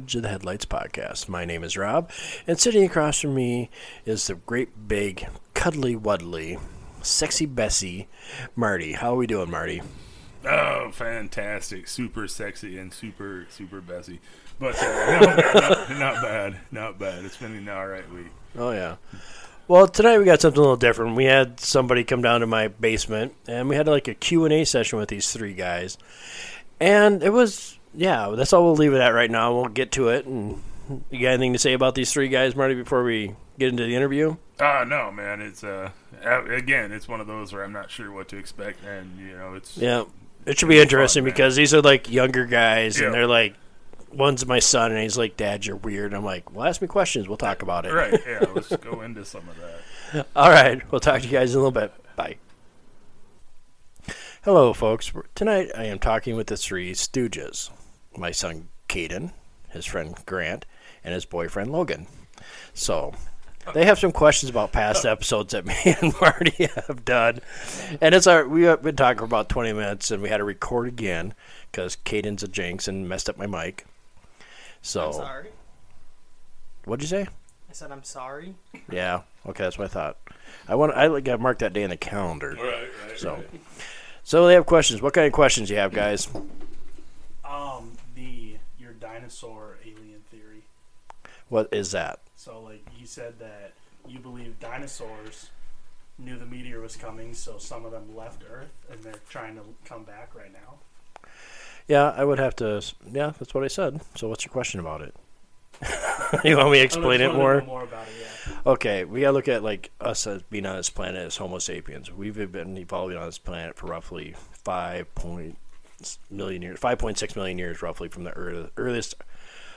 Of the Headlights podcast. My name is Rob, and sitting across from me is the great big, cuddly wuddly, sexy Bessie, Marty. How are we doing, Marty? Oh, fantastic! Super sexy and super super Bessie, but uh, no, not, not bad, not bad. It's been an all right week. Oh yeah. Well, tonight we got something a little different. We had somebody come down to my basement, and we had like a Q and A session with these three guys, and it was yeah. That's all we'll leave it at right now. We'll get to it. And you got anything to say about these three guys, Marty, before we get into the interview? Ah, no, man. It's uh, again, it's one of those where I'm not sure what to expect, and you know, it's Yeah, it should be interesting man. because these are like younger guys, Yeah. and they're like, one's my son, and he's like, "Dad, you're weird." I'm like, "Well, ask me questions. We'll talk about it." right. Yeah, let's go into some of that. All right, we'll talk to you guys in a little bit. Bye. Hello, folks. Tonight I am talking with the three Stooges my son Caden, his friend Grant, and his boyfriend Logan. So, they have some questions about past episodes that me and Marty have done. And it's our, we have been talking for about 20 minutes, and we had to record again because Caden's a jinx and messed up my mic. So, I'm sorry. what'd you say? I said I'm sorry. Yeah. Okay, that's what I thought. I want. I like, got to mark that day in the calendar. Right, right. So, so they have questions. What kind of questions do you have, guys? Dinosaur alien theory. What is that? So, like you said that you believe dinosaurs knew the meteor was coming, so some of them left Earth and they're trying to come back right now. Yeah, I would have to. Yeah, that's what I said. So, what's your question about it? you want me to explain it more? more it. Yeah. Okay, we gotta look at like us as being on this planet as Homo sapiens. We've been evolving on this planet for roughly five point million years, five point six million years, roughly from the early, earliest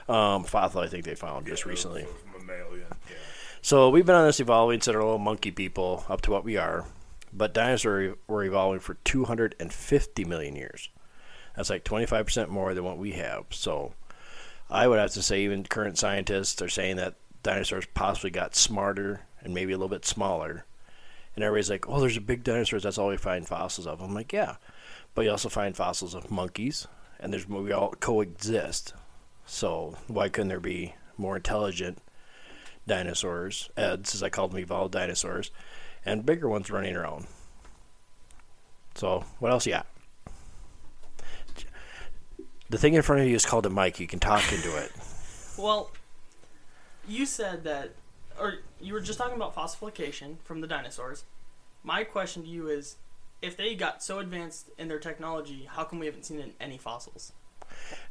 um, fossil I think they found just recently. Mammalian. Yeah. So we've been on this evolving since our little monkey people up to what we are, but dinosaurs were evolving for 250 million years. That's like 25% more than what we have. So I would have to say, even current scientists are saying that dinosaurs possibly got smarter and maybe a little bit smaller. And everybody's like, "Oh, there's a big dinosaurs. That's all we find fossils of." I'm like, "Yeah," but you also find fossils of monkeys, and there's we all coexist. So why couldn't there be more intelligent dinosaurs, Eds, as I called them, evolved dinosaurs, and bigger ones running around. So, what else you got? The thing in front of you is called a mic. You can talk into it. Well, you said that, or you were just talking about fossilification from the dinosaurs. My question to you is, if they got so advanced in their technology, how come we haven't seen any fossils?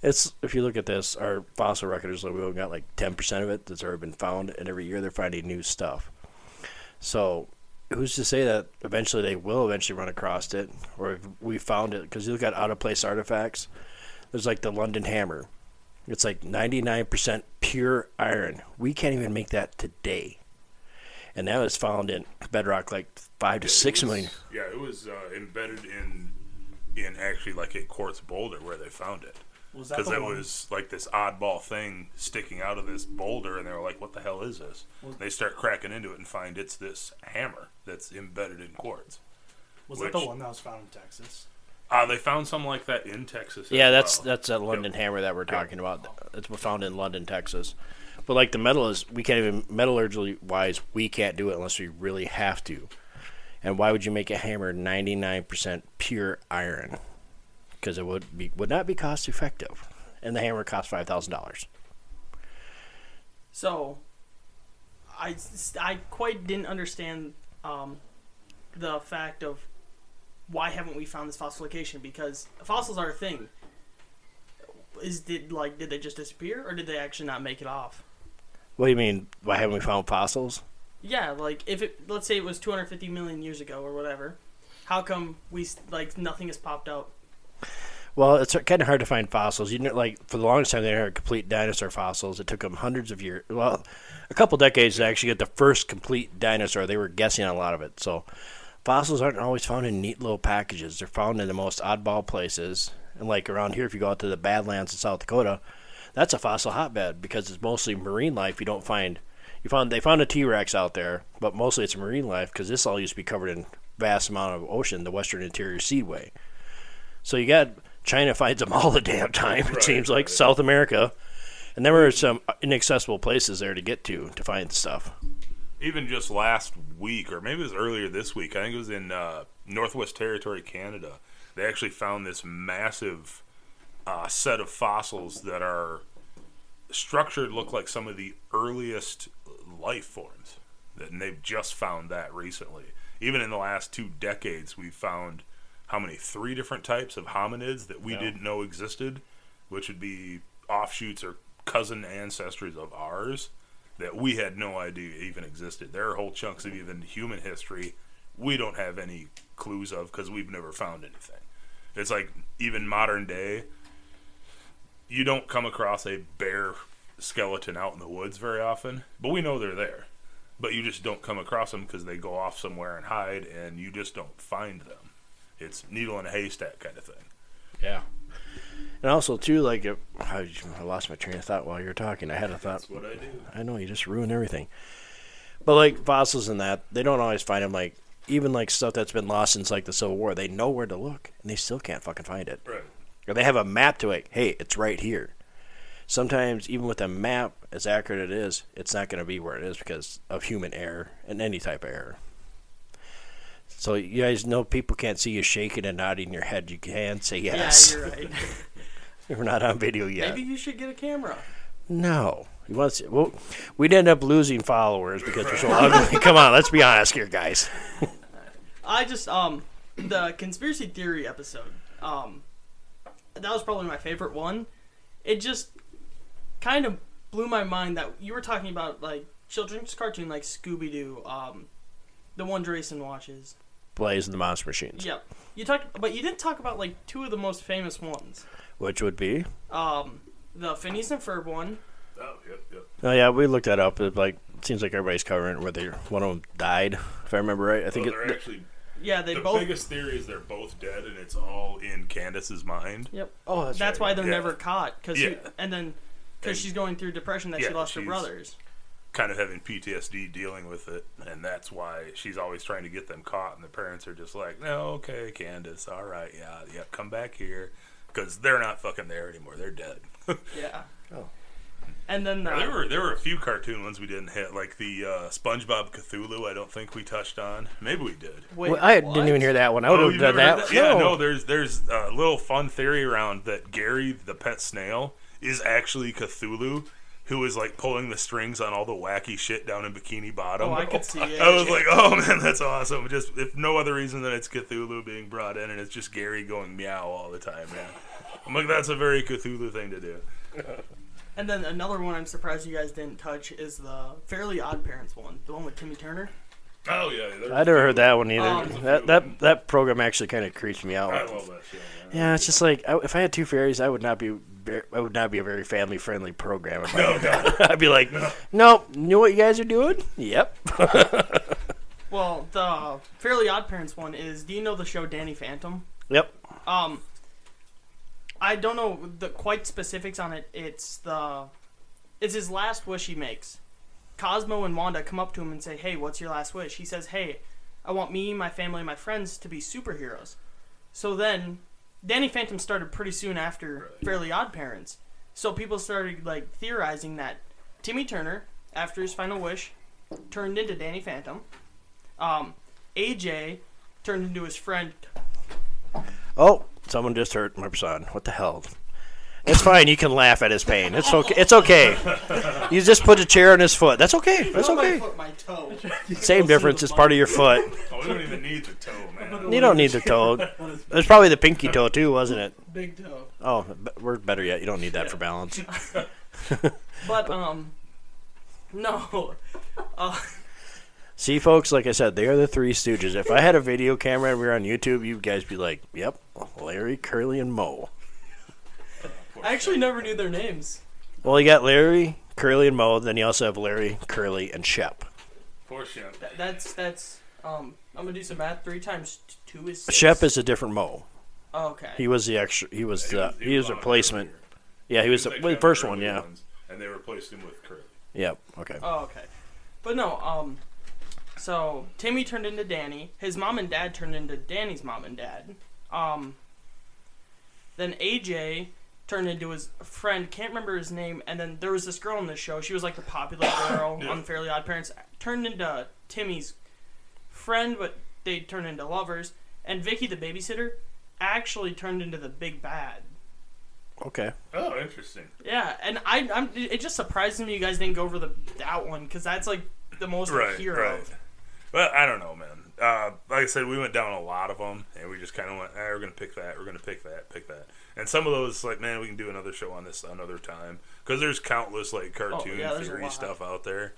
It's if you look at this, our fossil record is like we only got like ten percent of it that's ever been found, and every year they're finding new stuff. So, who's to say that eventually they will eventually run across it, or we found it? Because you look at out of place artifacts. There's like the London Hammer. It's like ninety nine percent pure iron. We can't even make that today, and that was found in bedrock like five to six was- million. Yeah, it was uh, embedded in in actually like a quartz boulder where they found it. Because it one? was like this oddball thing sticking out of this boulder, and they were like, "What the hell is this?" Was- they start cracking into it and find it's this hammer that's embedded in quartz. was that the one that was found in Texas? Uh, they found something like that in Texas. as Yeah, that's well. that's that London Hammer that we're talking about. It's found in London, Texas. But like the metal is, we can't even metallurgically wise, we can't do it unless we really have to. And why would you make a hammer ninety nine percent pure iron? Because it would be would not be cost effective, and the hammer costs five thousand dollars. So, I, I quite didn't understand um, the fact of why haven't we found this fossilification because fossils are a thing. Is did like did they just disappear or did they actually not make it off? What do you mean? Why haven't we found fossils? Yeah, like if it let's say it was 250 million years ago or whatever, how come we like nothing has popped up? Well, it's kind of hard to find fossils. You know, like for the longest time, they had complete dinosaur fossils. It took them hundreds of years, well, a couple decades to actually get the first complete dinosaur. They were guessing on a lot of it. So, fossils aren't always found in neat little packages. They're found in the most oddball places. And like around here, if you go out to the Badlands in South Dakota, that's a fossil hotbed because it's mostly marine life. You don't find you found they found a T Rex out there, but mostly it's marine life because this all used to be covered in vast amount of ocean, the Western Interior Seaway. So you got China finds them all the damn time. It Right, seems like right. South America, and there were some inaccessible places there to get to to find stuff. even just last week, or maybe it was earlier this week, I think it was in uh, Northwest Territory, Canada. They actually found this massive uh, set of fossils that are structured, look like some of the earliest life forms. And they've just found that recently. Even in the last two decades, we've found how many? Three different types of hominids that we Yeah. didn't know existed, which would be offshoots or cousin ancestors of ours that we had no idea even existed. There are whole chunks of even human history we don't have any clues of because we've never found anything. It's like even modern day, you don't come across a bear skeleton out in the woods very often, but we know they're there. But you just don't come across them because they go off somewhere and hide, and you just don't find them. It's needle in a haystack kind of thing. Yeah. And also too, like if, I I lost my train of thought while you were talking. I had a thought. That's what I do. I know you just ruin everything. But like fossils and that, they don't always find them. Like even like stuff that's been lost since like the Civil War, they know where to look and they still can't fucking find it. Or they have a map to it. Hey, it's right here. Sometimes even with a map, as accurate as it is, it's not going to be where it is because of human error and any type of error. So you guys know people can't see you shaking and nodding your head. You can say yes. Yeah, you're right. We're not on video yet. Maybe you should get a camera. No. You want to see, well, we'd end up losing followers because we're so ugly. Come on, let's be honest here, guys. I just um the conspiracy theory episode. Um that was probably my favorite one. It just kind of blew my mind that you were talking about like children's cartoon like Scooby Doo, um the one Drayson watches. Blaze and the Monster Machines. Yep. You talked but you didn't talk about like two of the most famous ones. Which would be? Um the Phineas and Ferb one. Oh, yep, yep. Oh, yeah, we looked that up. It, like, seems like everybody's covering it where they, one of them died, if I remember right. I think Well, it, they're actually Yeah, they the both biggest theory is they're both dead, and it's all in Candace's mind. Yep. Oh, that's, That's right. why they're Yeah. never caught cuz Yeah. and then cuz she's going through depression that she lost her brothers. kind of having PTSD dealing with it, and that's why she's always trying to get them caught. And the parents are just like, "No, okay, Candace, all right, yeah, yeah, come back here," because they're not fucking there anymore. They're dead. Yeah. Oh. And then uh, there were there were a few cartoon ones we didn't hit, like the uh, SpongeBob Cthulhu. I don't think we touched on. Maybe we did. wait, Well, I what? didn't even hear that one. I would Oh, have you've done never that. Yeah, no. no. There's there's a little fun theory around that Gary, the pet snail, is actually Cthulhu, who is like pulling the strings on all the wacky shit down in Bikini Bottom. Oh, I could see it. I was like, oh man, that's awesome. Just if no other reason than it's Cthulhu being brought in, and it's just Gary going meow all the time, man. I'm like, that's a very Cthulhu thing to do. And then another one I'm surprised you guys didn't touch is the Fairly Odd Parents one, the one with Timmy Turner. Oh yeah, there's- I never heard that one either. Um, that that that program actually kind of creeps me out. I love that shit. Man. Yeah, it's just like I, if I had two fairies, I would not be. I would not be a very family friendly program. If I No, had that. I'd be like, nope. You know what you guys are doing? Yep. Well, the Fairly Odd Parents one is. Do you know the show Danny Phantom? Yep. Um, I don't know the quite specifics on it. It's the, it's his last wish he makes. Cosmo and Wanda come up to him and say, "Hey, what's your last wish?" He says, "Hey, I want me, my family, and my friends to be superheroes." So then, Danny Phantom started pretty soon after Fairly Odd Parents. So people started like theorizing that Timmy Turner, after his final wish, turned into Danny Phantom. Um, AJ turned into his friend Oh, someone just hurt my son. What the hell? It's fine. You can laugh at his pain. It's okay. It's okay. You just put a chair on his foot. That's okay. That's Not my okay. foot, my toe. Same difference. It's part of your foot. Oh, we don't even need the toe, man. You don't need the toe. It was probably the pinky toe too, wasn't it? Big toe. Oh, we're better yet. You don't need that for balance. But um, no. Uh, See, folks, like I said, they are the Three Stooges. If I had a video camera and we were on YouTube, you guys be like, "Yep, Larry, Curly, and Moe." I actually never knew their names. Well, you got Larry, Curly, and Moe. Then you also have Larry, Curly, and Shemp. Poor Shemp. That, that's that's um. I'm gonna do some math. Three times t- two is six. Shemp is a different Moe. Oh, okay. He was the extra. He was He the. was- he He was was a replacement. earlier. Yeah, he was the He well, actually the first one. Yeah. ones, and they replaced him with Curly. Yep. Okay. Oh, okay. But no, um, so Timmy turned into Danny. His mom and dad turned into Danny's mom and dad. Um, Then AJ turned into his friend, can't remember his name, and then there was this girl in the show. She was like the popular girl Yeah. on Fairly Odd Parents. Turned into Timmy's friend, but they turned into lovers. And Vicky, the babysitter, actually turned into the big bad. Okay. Oh, interesting. Yeah, and I, I'm. It just surprises me you guys didn't go over the that one because that's like the most I Right, hear right. Well, I don't know, man. Uh, like I said, we went down a lot of them, and we just kind of went, eh, we're gonna pick that, we're gonna pick that, pick that. And some of those, like, man, we can do another show on this another time because there's countless like cartoon Oh, yeah, theory stuff out there.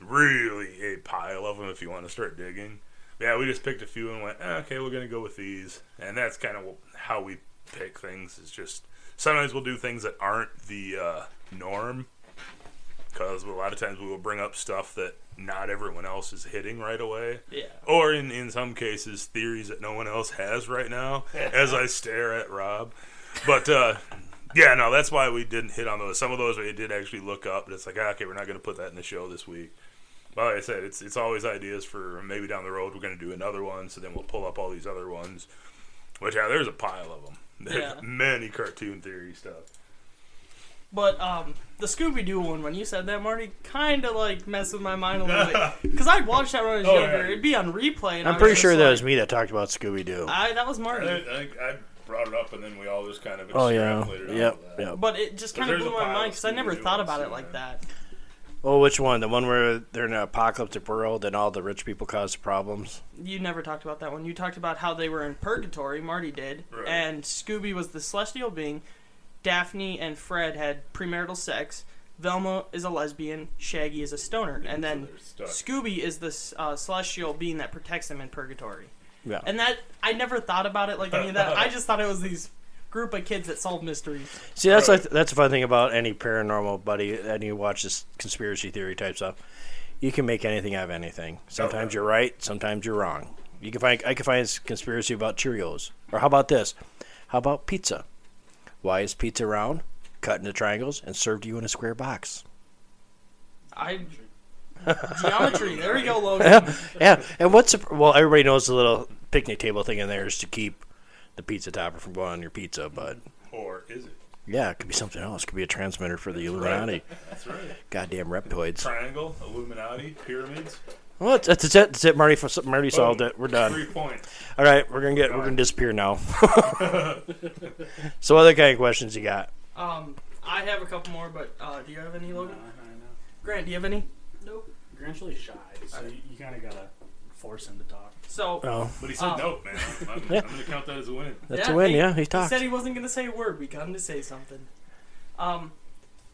Really, a pile of them if you want to start digging. Yeah, we just picked a few and went, eh, okay, we're gonna go with these, and that's kind of how we pick things. Is just sometimes we'll do things that aren't the uh, norm because a lot of times we will bring up stuff that not everyone else is hitting right away. Yeah. or in, in some cases theories that no one else has right now as i stare at rob. But uh, yeah no that's why we didn't hit on those. Some of those we did actually look up but it's like ah, okay we're not going to put that in the show this week. But like i said it's it's always ideas for maybe down the road we're going to do another one so then we'll pull up all these other ones. Which yeah there's a pile of them there's Yeah. many cartoon theory stuff But um, the Scooby Doo one, when you said that, Marty, kind of like messed with my mind a little bit because I'd watched that when I was Oh, younger. yeah. It'd be on replay, and I I'm was pretty just sure that like- was me that talked about Scooby Doo. I that was Marty. I, I, I brought it up and then we all just kind of Oh yeah. extrapolated off Yep. that. Yep. But it just But kind of there's blew a my pile mind of because I never Scooby-Doo thought about it too, like man. that. Oh, which one? The one where they're in an apocalyptic world and all the rich people cause problems? You never talked about that one. You talked about how they were in purgatory. Marty did, Right. and Scooby was the celestial being. Daphne and Fred had premarital sex. Velma is a lesbian. Shaggy is a stoner, and then they're. Scooby is this uh, celestial being that protects them in purgatory. Yeah. And that I never thought about it like any of that. I just thought it was these group of kids that solve mysteries. See, that's Right. like that's the fun thing about any paranormal buddy, and you watch this conspiracy theory type stuff. You can make anything out of anything. Sometimes yeah. you're right, sometimes you're wrong. You can find I can find a conspiracy about Cheerios, or how about this? How about pizza? Why is pizza round, cut into triangles, and served to you in a square box? I geometry. There we go, Logan. yeah, and what's the, well, everybody knows the little picnic table thing in there is to keep the pizza topper from going on your pizza, but Or is it? yeah, it could be something else. It could be a transmitter for the Illuminati. That's right. Goddamn reptoids. Triangle, Illuminati, pyramids. Well, that's, that's it. That's it. Marty, Marty solved it. We're done. Three points. All right, we're gonna get. We're gonna disappear now. so, other kind of questions you got? Um, I have a couple more, but uh, do you have any, No, Logan? I. Grant, do you have any? Nope. Grant's really shy, so you, you kind of gotta force him to talk. So Oh, But he said Oh. no, man. I'm, I'm, Yeah. I'm going to count that as a win. that's Yeah, a win. he- yeah, he talked. he talked. said he wasn't gonna say a word. We got him to say something. Um,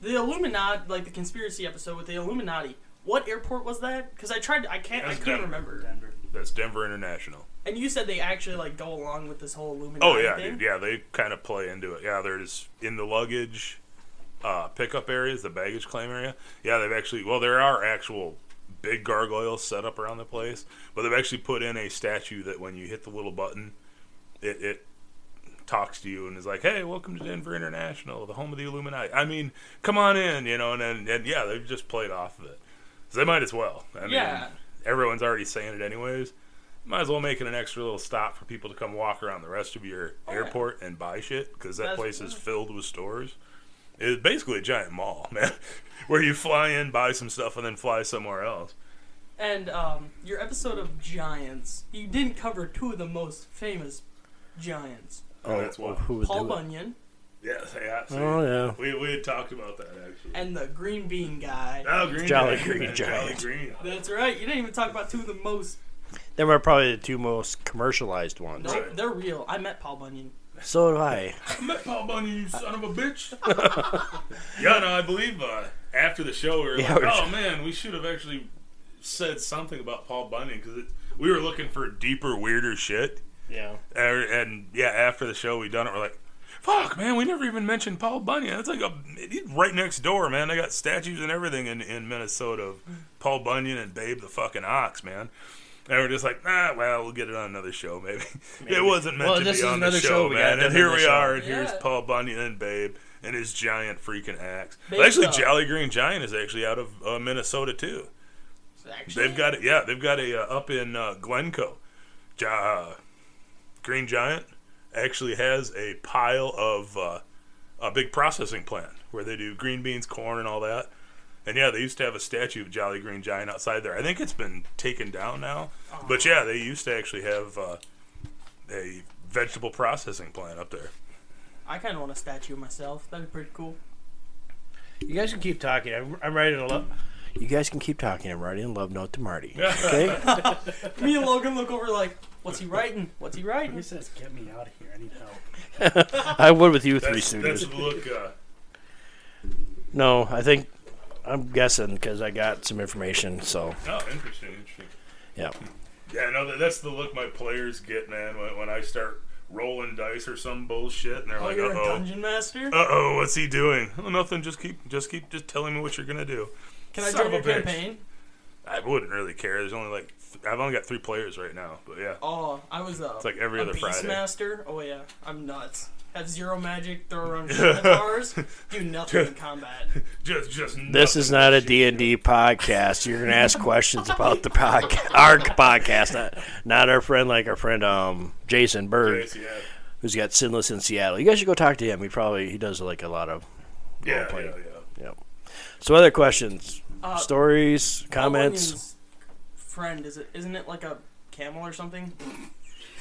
the Illuminati, like the conspiracy episode with the Illuminati. What airport was that? Because I tried. I can't. I That's couldn't Denver. remember. Denver. That's Denver International. And you said they actually like go along with this whole Illuminati Oh, yeah, thing. dude. Yeah, they kind of play into it. Yeah, there's in the luggage uh, pickup areas, the baggage claim area. Yeah, they've actually, well, there are actual big gargoyles set up around the place, but they've actually put in a statue that when you hit the little button, it, it talks to you and is like, "Hey, welcome to Denver International, the home of the Illuminati." I mean, come on in, you know, and and, and yeah, they've just played off of it. So they might as well. I mean, Yeah. everyone's already saying it anyways. Might as well make it an extra little stop for people to come walk around the rest of your Oh, yeah. airport and buy shit because that That's- place is filled with stores. It's basically a giant mall, man, where you fly in, buy some stuff, and then fly somewhere else. And um, your episode of Giants, you didn't cover two of the most famous Giants: oh, that's why. who would Paul it? Bunyan Yeah, yeah. see, Oh yeah. We, we had talked about that actually. and the Green Bean guy. oh, Green Jolly Giant, Green man, Jolly Giant. Green. That's right. You didn't even talk about two of the most. They were probably the two most commercialized ones. No, Right. they're real. I met Paul Bunyan. So do I. I met Paul Bunyan, you son of a bitch. yeah, no, I believe uh, after the show we were Yeah, like, we're- oh man, we should have actually said something about Paul Bunyan because we were looking for deeper, weirder shit. Yeah. And, and yeah, after the show we done it, we're like, fuck, man, we never even mentioned Paul Bunyan. That's like a he's right next door, man. They got statues and everything in, in Minnesota of Paul Bunyan and Babe the fucking ox, man. And we're just like, ah, well, we'll get it on another show, maybe. It wasn't meant Well, to this be is on the another show, show man. And here we show. are, and here's Paul Bunyan and Babe and his giant freaking axe. Babe's actually, up. Jolly Green Giant is actually out of uh, Minnesota too. Actually, They've got it. Yeah, they've got a uh, up in uh, Glencoe. Ja- uh, Green Giant actually has a pile of uh, a big processing plant where they do green beans, corn, and all that. And yeah, they used to have a statue of Jolly Green Giant outside there. I think it's been taken down now. But yeah, they used to actually have uh, a vegetable processing plant up there. I kind of want a statue of myself. That'd be pretty cool. You guys can keep talking. I'm, I'm writing a love. You guys can keep talking. I'm writing a love note to Marty. Okay. Me and Logan look over like, what's he writing? What's he writing? He says, "Get me out of here. I need help." I would with you three That's, that's studios. the look. Uh, No, I think I'm guessing because I got some information. So oh, interesting, interesting. yeah. Yeah, no, that, that's the look my players get, man. When, when I start rolling dice or some bullshit, and they're Oh, like, you're "Uh a oh, dungeon master? uh oh, what's he doing?" Oh, nothing. Just keep, just keep, just telling me what you're gonna do. Can I son join of your a bitch. campaign? I wouldn't really care. There's only like th- I've only got three players right now, but yeah, Oh, I was a, it's like every a other Friday. Beastmaster. Oh yeah, I'm nuts. Have zero magic, throw around scimitars, do nothing in combat. Just, just This nothing is not but a. D and D podcast. You're gonna ask questions about the podcast, our podcast, not not our friend like our friend um Jason Bird, Yes, yeah, who's got Sinless in Seattle. You guys should go talk to him. He probably he does like a lot of yeah, yeah, role-playing. yeah. So other questions, Uh, stories, comments. Albanian's Friend, is it? Isn't it like a camel or something?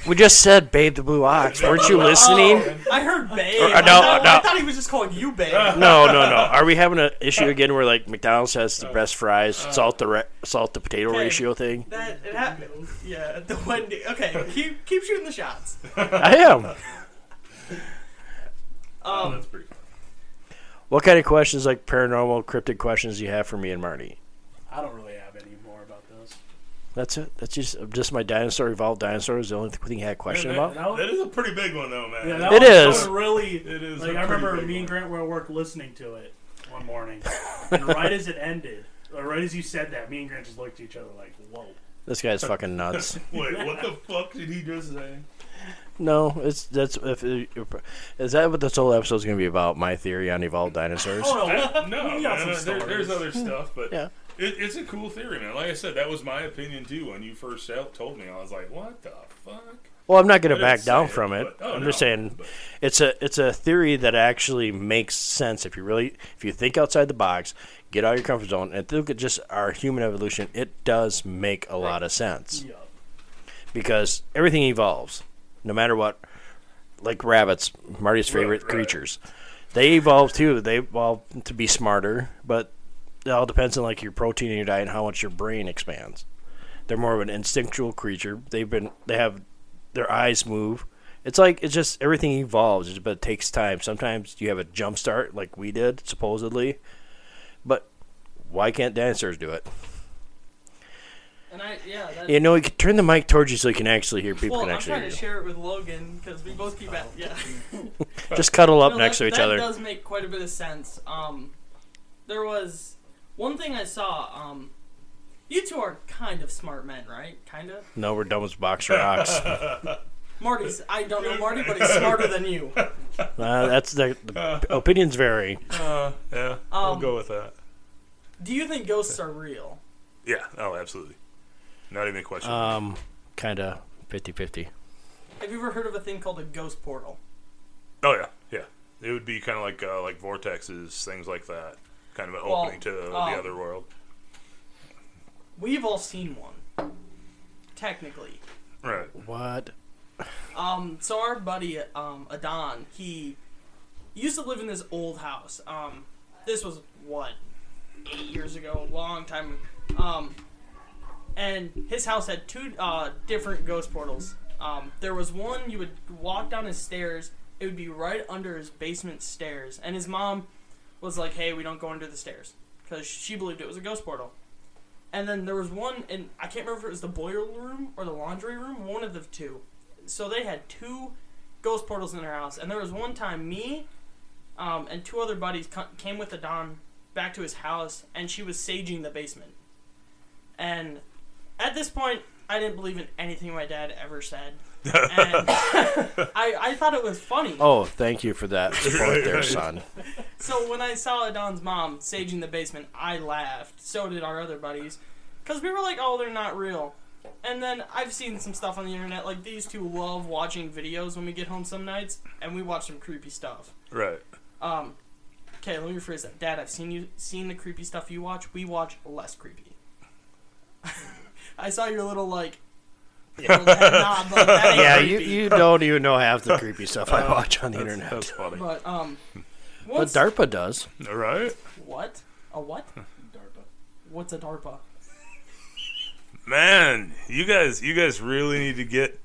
We just said Babe the Blue Ox. Weren't you listening? Oh, I heard Babe. Or- uh, I, no, thought, no. I thought he was just calling you Babe. No, no, no. Are we having an issue again where like McDonald's has the best fries, salt the re- salt to potato Okay. ratio thing? That it happened. Yeah, the Wendy. Okay, keep keep shooting the shots. I am. Oh, Um, that's pretty. Fun. What kind of questions, like paranormal, cryptic questions, do you have for me and Marty? I don't really have any more about those. That's it. That's just uh, just my dinosaur evolved dinosaur is the only thing I had a question that, about. that is a pretty big one, though, man. Yeah, that It was, is. That was really. It is Like a I pretty remember big me and one. Grant were at work listening to it one morning, and right as it ended, or right as you said that, me and Grant just looked at each other like, "Whoa." This guy's fucking nuts. Wait, what the fuck did he just say? No, it's that's if is that what this whole episode is gonna be about? My theory on evolved dinosaurs. Oh no, I, no, we got man, some there, there's other stuff, but Yeah. it, it's a cool theory, man. Like I said, that was my opinion too. When you first out- told me, I was like, "What the fuck?" Well, I'm not gonna back down say from it. but- oh, I'm no, just saying but- it's a it's a theory that actually makes sense if you really if you think outside the box, get out of your comfort zone, and look at just our human evolution. It does make a lot of sense Yeah. because everything evolves, no matter what. Like rabbits, Marty's Right, favorite right. creatures, they evolve too. They evolve to be smarter, but it all depends on like your protein in your diet and how much your brain expands. They're more of an instinctual creature. They've been they have their eyes move. It's like it's just everything evolves, but it takes time. Sometimes you have a jump start like we did supposedly, but why can't dinosaurs do it? And I yeah. That, You know, you can turn the mic towards you so you can actually hear people well, can I'm actually trying hear to you. share it with Logan because we both keep at yeah. Just cuddle up No, next that, to each other. that other. does make quite a bit of sense. Um, there was one thing I saw. Um, you two are kind of smart men, right? Kind of. No, we're dumb as box rocks. Marty's. I don't know Marty, but he's smarter than you. uh, that's the, the opinions vary. Uh, yeah, I'll Um, go with that. Do you think ghosts are real? Yeah, oh, absolutely. Not even a question. Um, kind of 50-50. Have you ever heard of a thing called a ghost portal? oh yeah, yeah. It would be kind of like uh, like vortexes, things like that. Kind of an Well, opening to um, the other world. We've all seen one. Technically. Right. What? Um, so our buddy, um, Adon, he used to live in this old house. Um, this was what eight years ago, a long time. Um, and his house had two uh, different ghost portals. Um, there was one you would walk down his stairs. It would be right under his basement stairs, and his mom was like, "Hey, we don't go under the stairs," because she believed it was a ghost portal. And then there was one, and I can't remember if it was the boiler room or the laundry room, one of the two. So they had two ghost portals in their house, and there was one time me um, and two other buddies came with the Don back to his house, and she was saging the basement. And at this point, I didn't believe in anything my dad ever said, and I, I thought it was funny. Oh, thank you for that support there, son. So when I saw Adon's mom saging the basement, I laughed. So did our other buddies, because we were like, "Oh, they're not real." And then I've seen some stuff on the internet. Like these two love watching videos when we get home some nights, and we watch some creepy stuff. Right. Um, okay, let me rephrase that. Dad, I've seen you seen the creepy stuff you watch. We watch less creepy. I saw your little like. little head nod, but that ain't Yeah, you, you don't even know half the creepy stuff I watch on the That's, internet. that's funny. But um, But DARPA does. All right. what? A what? DARPA. What's a DARPA? Man, you guys, you guys really need to get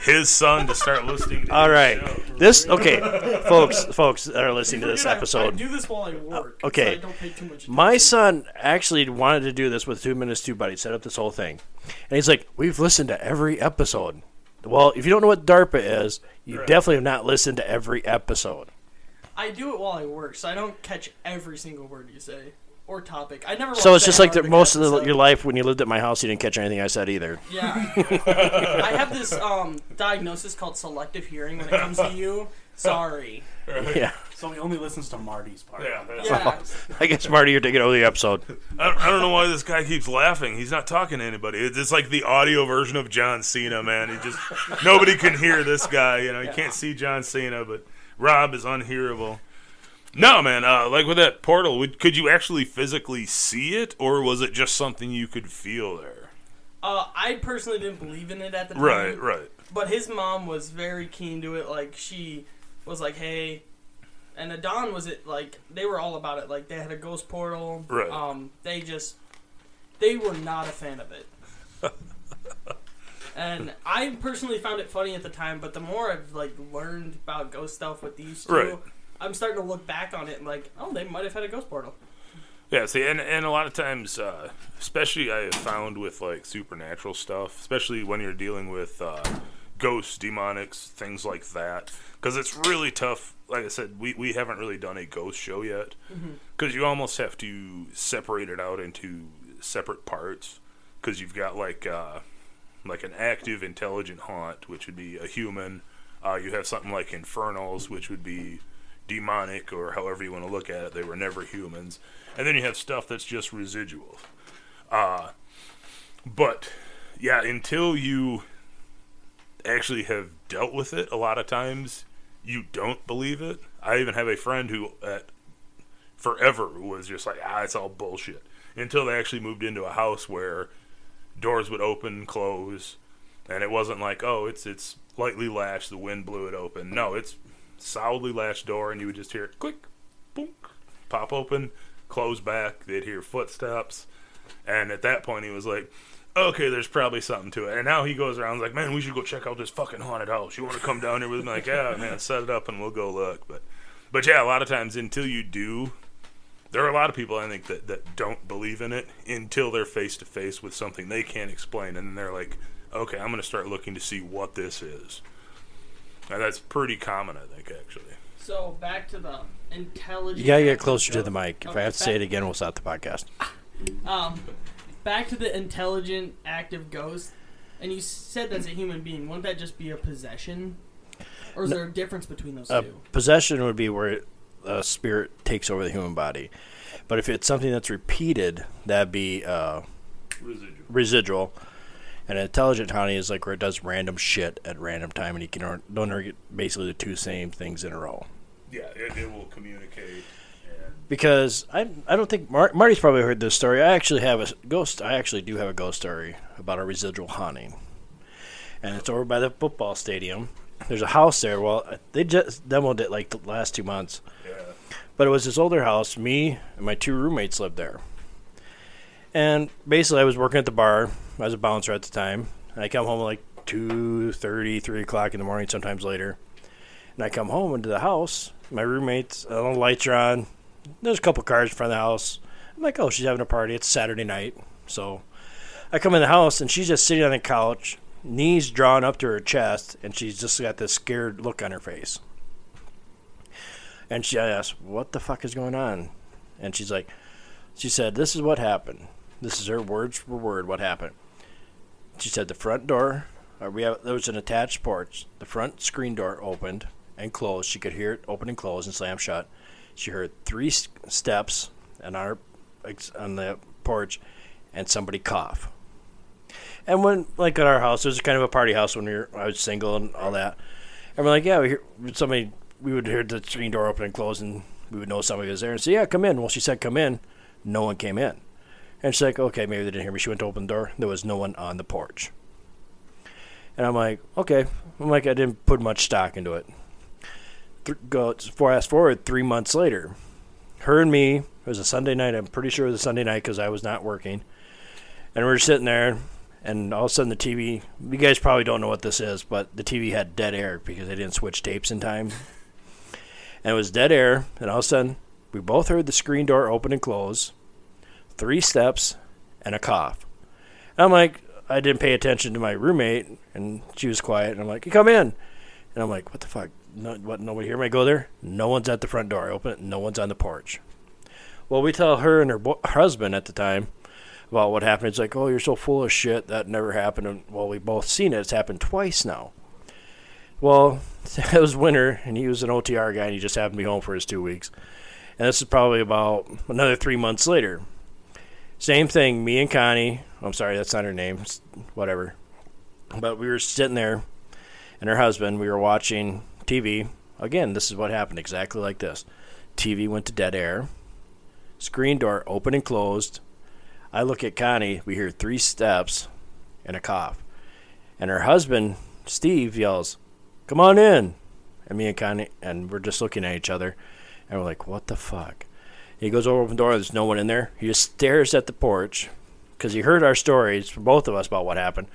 his son to start listening. To All right, show. this okay, folks. Folks that are listening to this Forget I- I, episode. do this while I work. Oh, okay. so I don't pay too much. My son actually wanted to do this with Two Minutes Two Buddies, set up this whole thing. And he's like, We've listened to every episode. Well, if you don't know what DARPA is, you Right. definitely have not listened to every episode. I do it while I work, so I don't catch every single word you say or topic. I never. So it's just like the, Antarctica most of the, your life when you lived at my house, you didn't catch anything I said either. Yeah. I have this um, diagnosis called selective hearing when it comes to you. Sorry. Yeah. So he only listens to Marty's part. Yeah, that's- Yeah. I guess, Marty, you're taking over the episode. I don't, I don't know why this guy keeps laughing. He's not talking to anybody. It's, it's like the audio version of John Cena, man. He just nobody can hear this guy. You know, you can't see John Cena, but Rob is unhearable. No, man. Uh, like with that portal, would, could you actually physically see it, or was it just something you could feel there? Uh, I personally didn't believe in it at the time. Right, right. But his mom was very keen to it. Like she was like, "Hey," and Adon was it like they were all about it. Like they had a ghost portal. Right. Um, they just they were not a fan of it. and I personally found it funny at the time, but the more I've like learned about ghost stuff with these two, Right. I'm starting to look back on it and like, oh, they might have had a ghost portal. Yeah, see, and, and a lot of times, uh, especially I have found with like supernatural stuff, especially when you're dealing with uh, ghosts, demonics, things like that, because it's really tough. Like I said, we, we haven't really done a ghost show yet, because you almost have to separate it out into separate parts, because you've got like uh, like an active, intelligent haunt, which would be a human. Uh, you have something like infernals, which would be demonic or however you want to look at it. They were never humans. And then you have stuff that's just residual. Uh, but yeah, until you actually have dealt with it, a lot of times you don't believe it. I even have a friend who at forever was just like, ah, it's all bullshit. Until they actually moved into a house where doors would open close, and it wasn't like, oh, it's it's lightly latched, the wind blew it open. No, it's solidly latched door, and you would just hear it click, boom, pop open, close back. They'd hear footsteps, and at that point, he was like, okay, there's probably something to it. And now he goes around like, man, we should go check out this fucking haunted house. You want to come down here with me? Like, yeah, man, set it up and we'll go look. But, but yeah, a lot of times until you do, there are a lot of people I think that, that don't believe in it until they're face to face with something they can't explain, and then they're like, okay, I'm going to start looking to see what this is. And that's pretty common, I think, actually. So back to the intelligent. You gotta get closer to the mic. If Okay, I have to say it again, we'll stop the podcast. Um, back to the intelligent, active ghost. And you said that's a human being. Wouldn't that just be a possession? Or is there a difference between those Uh, two? possession would be where a spirit takes over the human body, but if it's something that's repeated, that'd be uh, Residual. residual. And an intelligent honey is like where it does random shit at random time, and you can don't get basically the two same things in a row. Yeah, it, it will communicate. And Because I I don't think Mar- Marty's probably heard this story. I actually have a ghost. I actually do have a ghost story about a residual haunting, and it's over by the football stadium. There's a house there. Well, uh, they just demoed it like the last two months. yeah. But it was this older house. Me and my two roommates lived there. And basically, I was working at the bar. I was a bouncer at the time. And I come home like 2.30, 3 o'clock in the morning, sometimes later. And I come home into the house. My roommates, all the lights are on. There's a couple cars in front of the house. I'm like, oh, she's having a party. It's Saturday night. So I come in the house, and she's just sitting on the couch, knees drawn up to her chest, and she's just got this scared look on her face. And she asks, "What the fuck is going on?" And she's like, "She said this is what happened. This is her words for word. What happened?" She said the front door. Or we have there was an attached porch. The front screen door opened and closed. She could hear it open and close and slam shut. She heard three steps on our on the porch, and somebody cough. And when like at our house, it was kind of a party house when we were I was single and all that. And we're like, yeah, we hear somebody. We would hear the screen door open and close, and we would know somebody was there, and say, yeah, come in. Well, she said, come in. No one came in. And she's like, okay, maybe they didn't hear me. She went to open the door. There was no one on the porch. And I'm like, okay. I'm like, I didn't put much stock into it. Th- go fast forward three months later. Her and me. It was a Sunday night. I'm pretty sure it was a Sunday night because I was not working. And we are sitting there, and all of a sudden the TV. You guys probably don't know what this is, but the TV had dead air because they didn't switch tapes in time. And it was dead air, and all of a sudden we both heard the screen door open and close three steps, and a cough. And I'm like, I didn't pay attention to my roommate, and she was quiet. And I'm like, you come in. And I'm like, what the fuck? No, what? Nobody here? May go there? No one's at the front door. I open it. No one's on the porch. Well, we tell her and her, bo- husband at the time about what happened. It's like, oh, you're so full of shit. That never happened. And well, we both seen it. It's happened twice now. Well, it was winter, and he was an OTR guy, and he just happened to be home for his two weeks. And this is probably about another three months later. Same thing, me and Connie. I'm sorry, that's not her name. Whatever. But we were sitting there, and her husband. We were watching TV. Again, this is what happened. Exactly like this. TV went to dead air. Screen door open and closed. I look at Connie. We hear three steps and a cough. And her husband, Steve, yells, "Come on in!" And me and Connie, and we're just looking at each other, and we're like, "What the fuck?" He goes over open the door. There's no one in there. He just stares at the porch because he heard our stories from both of us about what happened.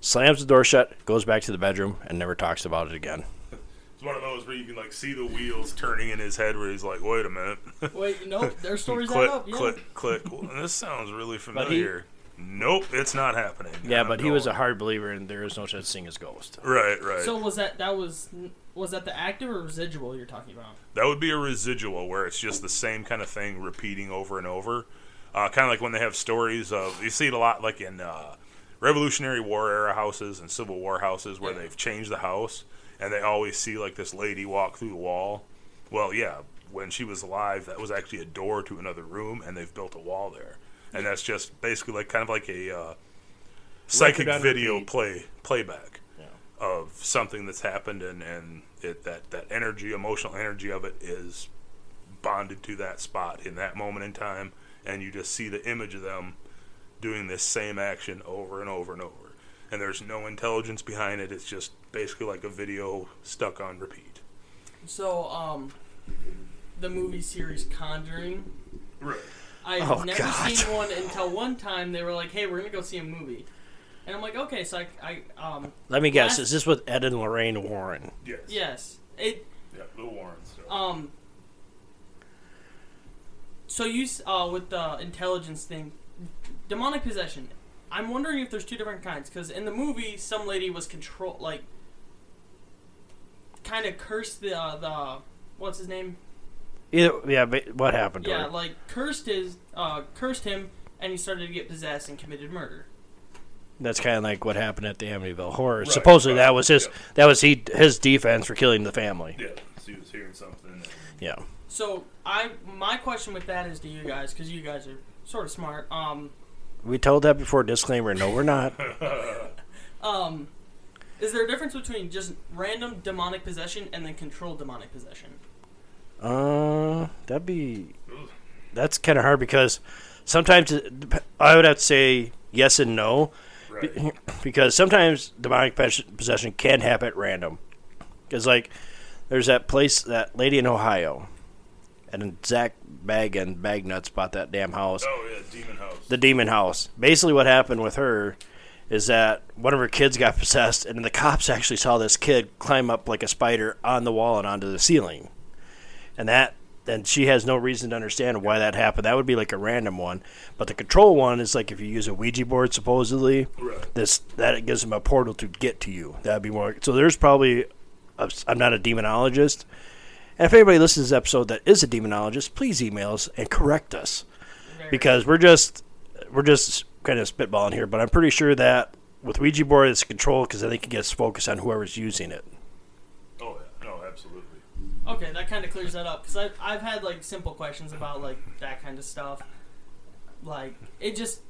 Slams the door shut, goes back to the bedroom, and never talks about it again. It's one of those where you can like see the wheels turning in his head, where he's like, "Wait a minute." Wait, nope. Their stories click, add up. Yeah. click, click. Well, this sounds really he- familiar. Nope, it's not happening. Yeah, but he was a hard believer, and there is no such thing as ghost. right, right. So was that that was was that the active or residual you're talking about? That would be a residual where it's just the same kind of thing repeating over and over. Uh, kind of like when they have stories of you see it a lot like in uh, Revolutionary War era houses and Civil War houses where Yeah. they've changed the house and they always see like this lady walk through the wall. Well, yeah, when she was alive, that was actually a door to another room, and they've built a wall there, and that's just basically like kind of like a uh, psychic video repeat. play playback Yeah. of something that's happened and and it that that energy emotional energy of it is bonded to that spot in that moment in time and you just see the image of them doing this same action over and over and over and there's no intelligence behind it it's just basically like a video stuck on repeat So um, the movie series Conjuring. right I've Oh, never God. seen one until one time they were like, "Hey, we're gonna go see a movie," and I'm like, "Okay." So I, I um, Let me guess. Last- Is this with Ed and Lorraine Warren? yes yes, it yeah Lil Warren stuff. um. So you uh with the intelligence thing, demonic possession. I'm wondering if there's two different kinds because in the movie, some lady was control like kind of cursed the uh, the what's his name Either, yeah, but what happened to Yeah, her? like cursed his, uh, cursed him, and he started to get possessed and committed murder. That's kind of like what happened at the Amityville Horror. Right, Supposedly right, that was his yeah. that was he his defense for killing the family. yeah so he was hearing something and Yeah. So I, my question with that is to you guys, because you guys are sort of smart. Um, We told that before. Disclaimer: No, we're not. um, is there a difference between just random demonic possession and then controlled demonic possession? Uh, that'd be that's kind of hard because sometimes I would have to say yes and no right because sometimes demonic possession can happen at random. Because like, there's that place, that lady in Ohio, and Zach Bag and Bagnuts bought that damn house. oh yeah demon house the demon house. Basically, what happened with her is that one of her kids got possessed, and the cops actually saw this kid climb up like a spider on the wall and onto the ceiling, and that. And she has no reason to understand why that happened. That would be like a random one, but the control one is like if you use a Ouija board, supposedly, right this that it gives them a portal to get to you. That'd be more. So there's probably. i I'm not a demonologist, and if anybody listens to this episode that is a demonologist, please email us and correct us because we're just we're just kind of spitballing here, but I'm pretty sure that with Ouija board it's controlled because I think it gets us focused on whoever's using it. oh yeah no absolutely Okay, that kind of clears that up because I've I've had like simple questions about like that kind of stuff. Like it just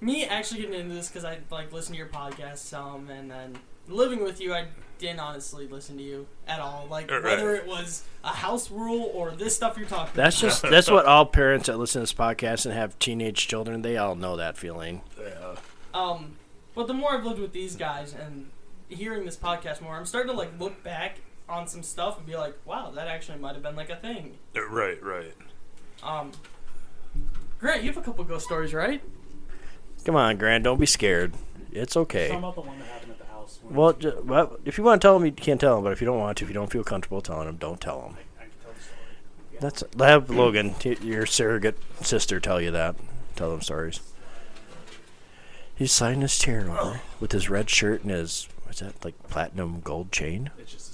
me actually getting into this because I like listen to your podcast some, and then living with you, I didn't honestly listen to you at all. Like Right. whether it was a house rule or this stuff you're talking. About. That's just that's what all parents that listen to this podcast and have teenage children they all know that feeling. Yeah. Um, but the more I've lived with these guys and hearing this podcast more, I'm starting to like look back on some stuff and be like, wow, that actually might have been like a thing. Uh, Right, right. Um, Grant, you have a couple ghost stories, right? Come on, Grant, don't be scared. It's okay. Some about the one that happened at the house. Well, ju- well, if you want to tell them, you can tell them. But if you don't want to, if you don't feel comfortable telling them, don't tell them. I, I can tell the story. That's have Logan, t- your surrogate sister, tell you that. Tell them stories. He's sliding his chair over with his red shirt and his what's that like platinum gold chain. It's just a stainless steel.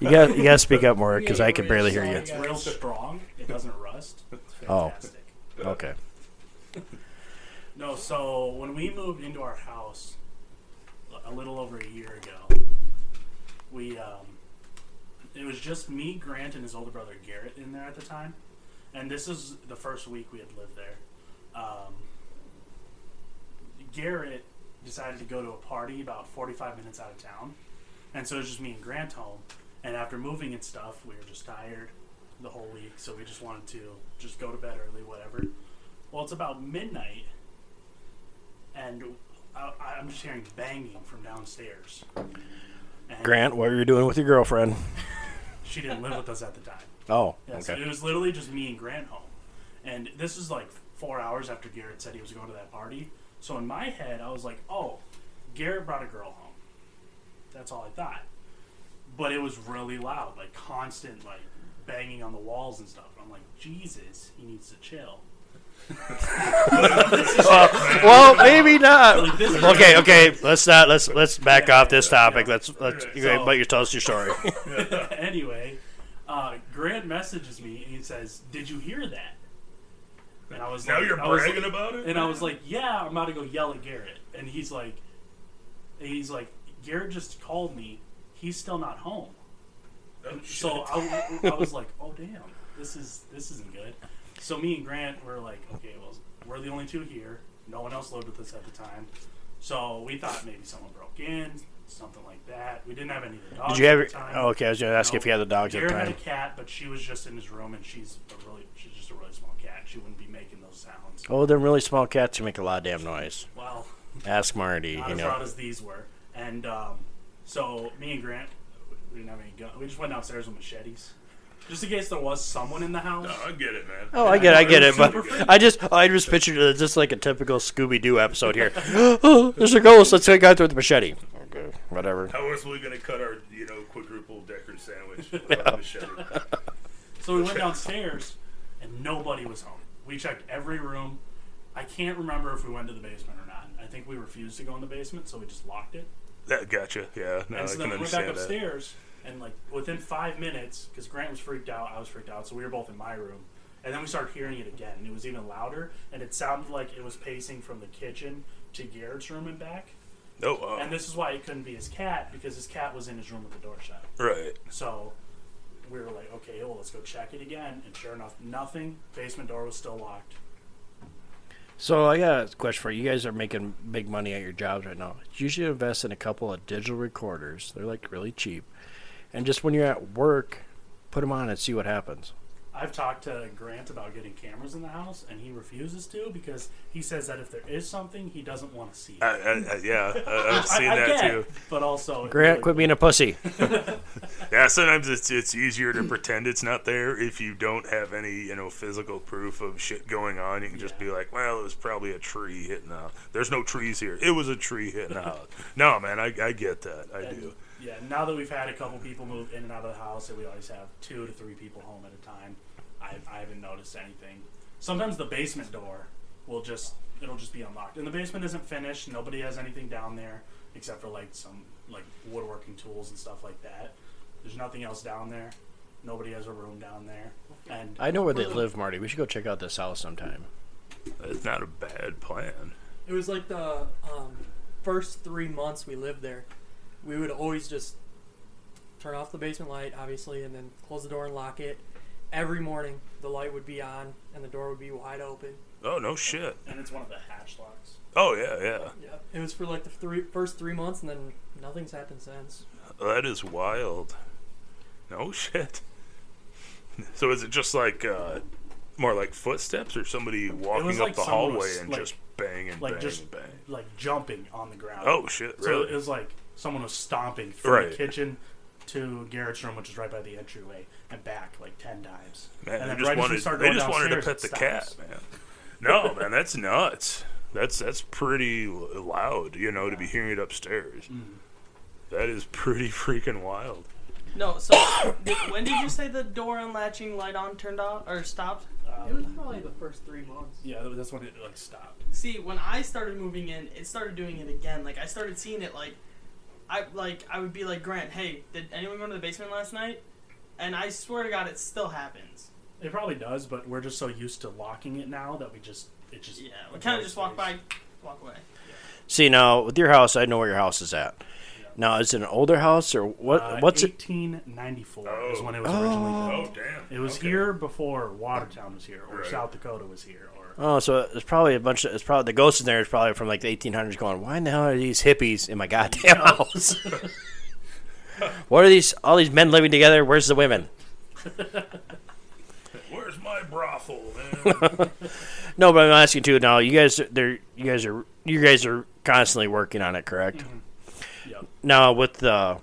You got you got to speak up more because Yeah, I can barely yeah, hear you. It's real strong. It doesn't rust. It's Oh. fantastic. Okay. No, so when we moved into our house a little over a year ago, we um, it was just me, Grant, and his older brother Garrett in there at the time, and this is the first week we had lived there. Um, Garrett decided to go to a party about 45 minutes out of town, and so it was just me and Grant home. And after moving and stuff, we were just tired the whole week, so we just wanted to just go to bed early, whatever. Well, it's about midnight, and I, I'm just hearing banging from downstairs. And Grant, what were you doing with your girlfriend? She didn't live with us at the time. Oh, Yeah, so okay. it was literally just me and Grant home. And this is like four hours after Garrett said he was going to that party. So in my head, I was like, oh, Garrett brought a girl home. That's all I thought. But it was really loud, like constant, like banging on the walls and stuff. I'm like, Jesus, he needs to chill. Well, maybe not. Like, Okay, okay. Let's not. Let's let's back off this topic. yeah. Let's let's. Right, You so- but you tell us your story. anyway, uh, Grant messages me and he says, "Did you hear that?" And I was Now like, you're bragging like- about it? And I was like, "Yeah, I'm about to go yell at Garrett." And he's like, "He's like, Garrett just called me. He's still not home." Oh, So. I, I was like, "Oh damn, this is this isn't good." So me and Grant were like, "Okay, well, we're the only two here. No one else lived with us at the time." So we thought maybe someone broke in, something like that. We didn't have any of the dogs Did you have? at the time. Oh, okay, I was going to ask No. if you had the dogs at Garrett the had a cat, but she was just in his room, and she's a really she's just a really small cat. She wouldn't be making those sounds. Oh, they're really small cats who make a lot of damn noise. Well, Ask Marty. not You as know. loud as these were. And um, so me and Grant, we didn't have any gun. We just went downstairs with machetes, just in case there was someone in the house. No, I get it, man. Oh, I get, it, I get it, but I just, I just pictured it as just like a typical Scooby Doo episode here. oh, there's a ghost. Let's take out with the machete. Okay, whatever. How else are we gonna cut our, you know, quadruple decker sandwich? without a machete? So we went downstairs, and nobody was home. We checked every room. I can't remember if we went to the basement or not. I think we refused to go in the basement, so we just locked it. That gotcha. Yeah, no, and so can then we went back that. upstairs, and like within five minutes, because Grant was freaked out, I was freaked out, so we were both in my room. And then we started hearing it again, and it was even louder, and it sounded like it was pacing from the kitchen to Garrett's room and back. Oh, wow. And this is why it couldn't be his cat, because his cat was in his room with the door shut. right. So we were like, okay, well, let's go check it again. And sure enough, nothing. Basement door was still locked. So I got a question for you. You guys are making big money at your jobs right now. You should invest in a couple of digital recorders. They're like really cheap, and just when you're at work, put them on and see what happens. I've talked to Grant about getting cameras in the house, and he refuses to because he says that if there is something, he doesn't want to see it. I, I, I, yeah, I, I've seen I, I that get, too. But also, Grant, really- quit being a pussy. Yeah, sometimes it's it's easier to pretend it's not there if you don't have any you know physical proof of shit going on. You can just be like, well, it was probably a tree hitting out. There's no trees here. It was a tree hitting out. no, man, I, I get that. I And, do. Yeah, now that we've had a couple people move in and out of the house, and we always have two to three people home at a time, I, I haven't noticed anything. Sometimes the basement door will just it'll just be unlocked, and the basement isn't finished. Nobody has anything down there except for like some like woodworking tools and stuff like that. There's nothing else down there. Nobody has a room down there, and I know where they live, Marty. We should go check out this house sometime. It's not a bad plan. It was like the um, first three months we lived there. We would always just turn off the basement light, obviously, and then close the door and lock it. Every morning, the light would be on and the door would be wide open, Oh no shit. and it's one of the hatch locks. Oh yeah, yeah. Yeah, it was for like the three first three months, and then nothing's happened since. That is wild. No shit. So is it just like uh, more like footsteps, or somebody walking up like the hallway was, and like- just bang and Like bang just and bang? like jumping on the ground. Oh shit! So Really? it was like someone was stomping from Right. the kitchen to Garrett's room, which is right by the entryway, and back like ten times. Man, and they then just right as we wanted start they just wanted to pet the cat, man. No, man, that's nuts. That's that's pretty loud, you know, to be hearing it upstairs. Mm-hmm. That is pretty freaking wild. No, so did, when did you say the door unlatching light on turned off or stopped? It was probably the first three months. Yeah, that's when it like stopped. See, when I started moving in, it started doing it again. Like I started seeing it like I like I would be like, Grant, hey, did anyone go to the basement last night? And I swear to God, it still happens. It probably does, but we're just so used to locking it now that we just it just Yeah, we kind of just walk by, walk away. See now with your house, I know where your house is at. Yeah. Now is it an older house or what? Uh, what's it? 1894 is Oh. when it was originally built. Oh. built. damn! It was here before Watertown was here, or Right. South Dakota was here, or Oh, so it's probably a bunch of. It's probably the ghost in there is probably from like the 1800s. Going, why in the hell are these hippies in my goddamn house? what are these? All these men living together? Where's the women? Where's my brothel, man? No, but I'm asking too. Now you guys, they're you guys are you guys are constantly working on it, correct? Yep. Now with the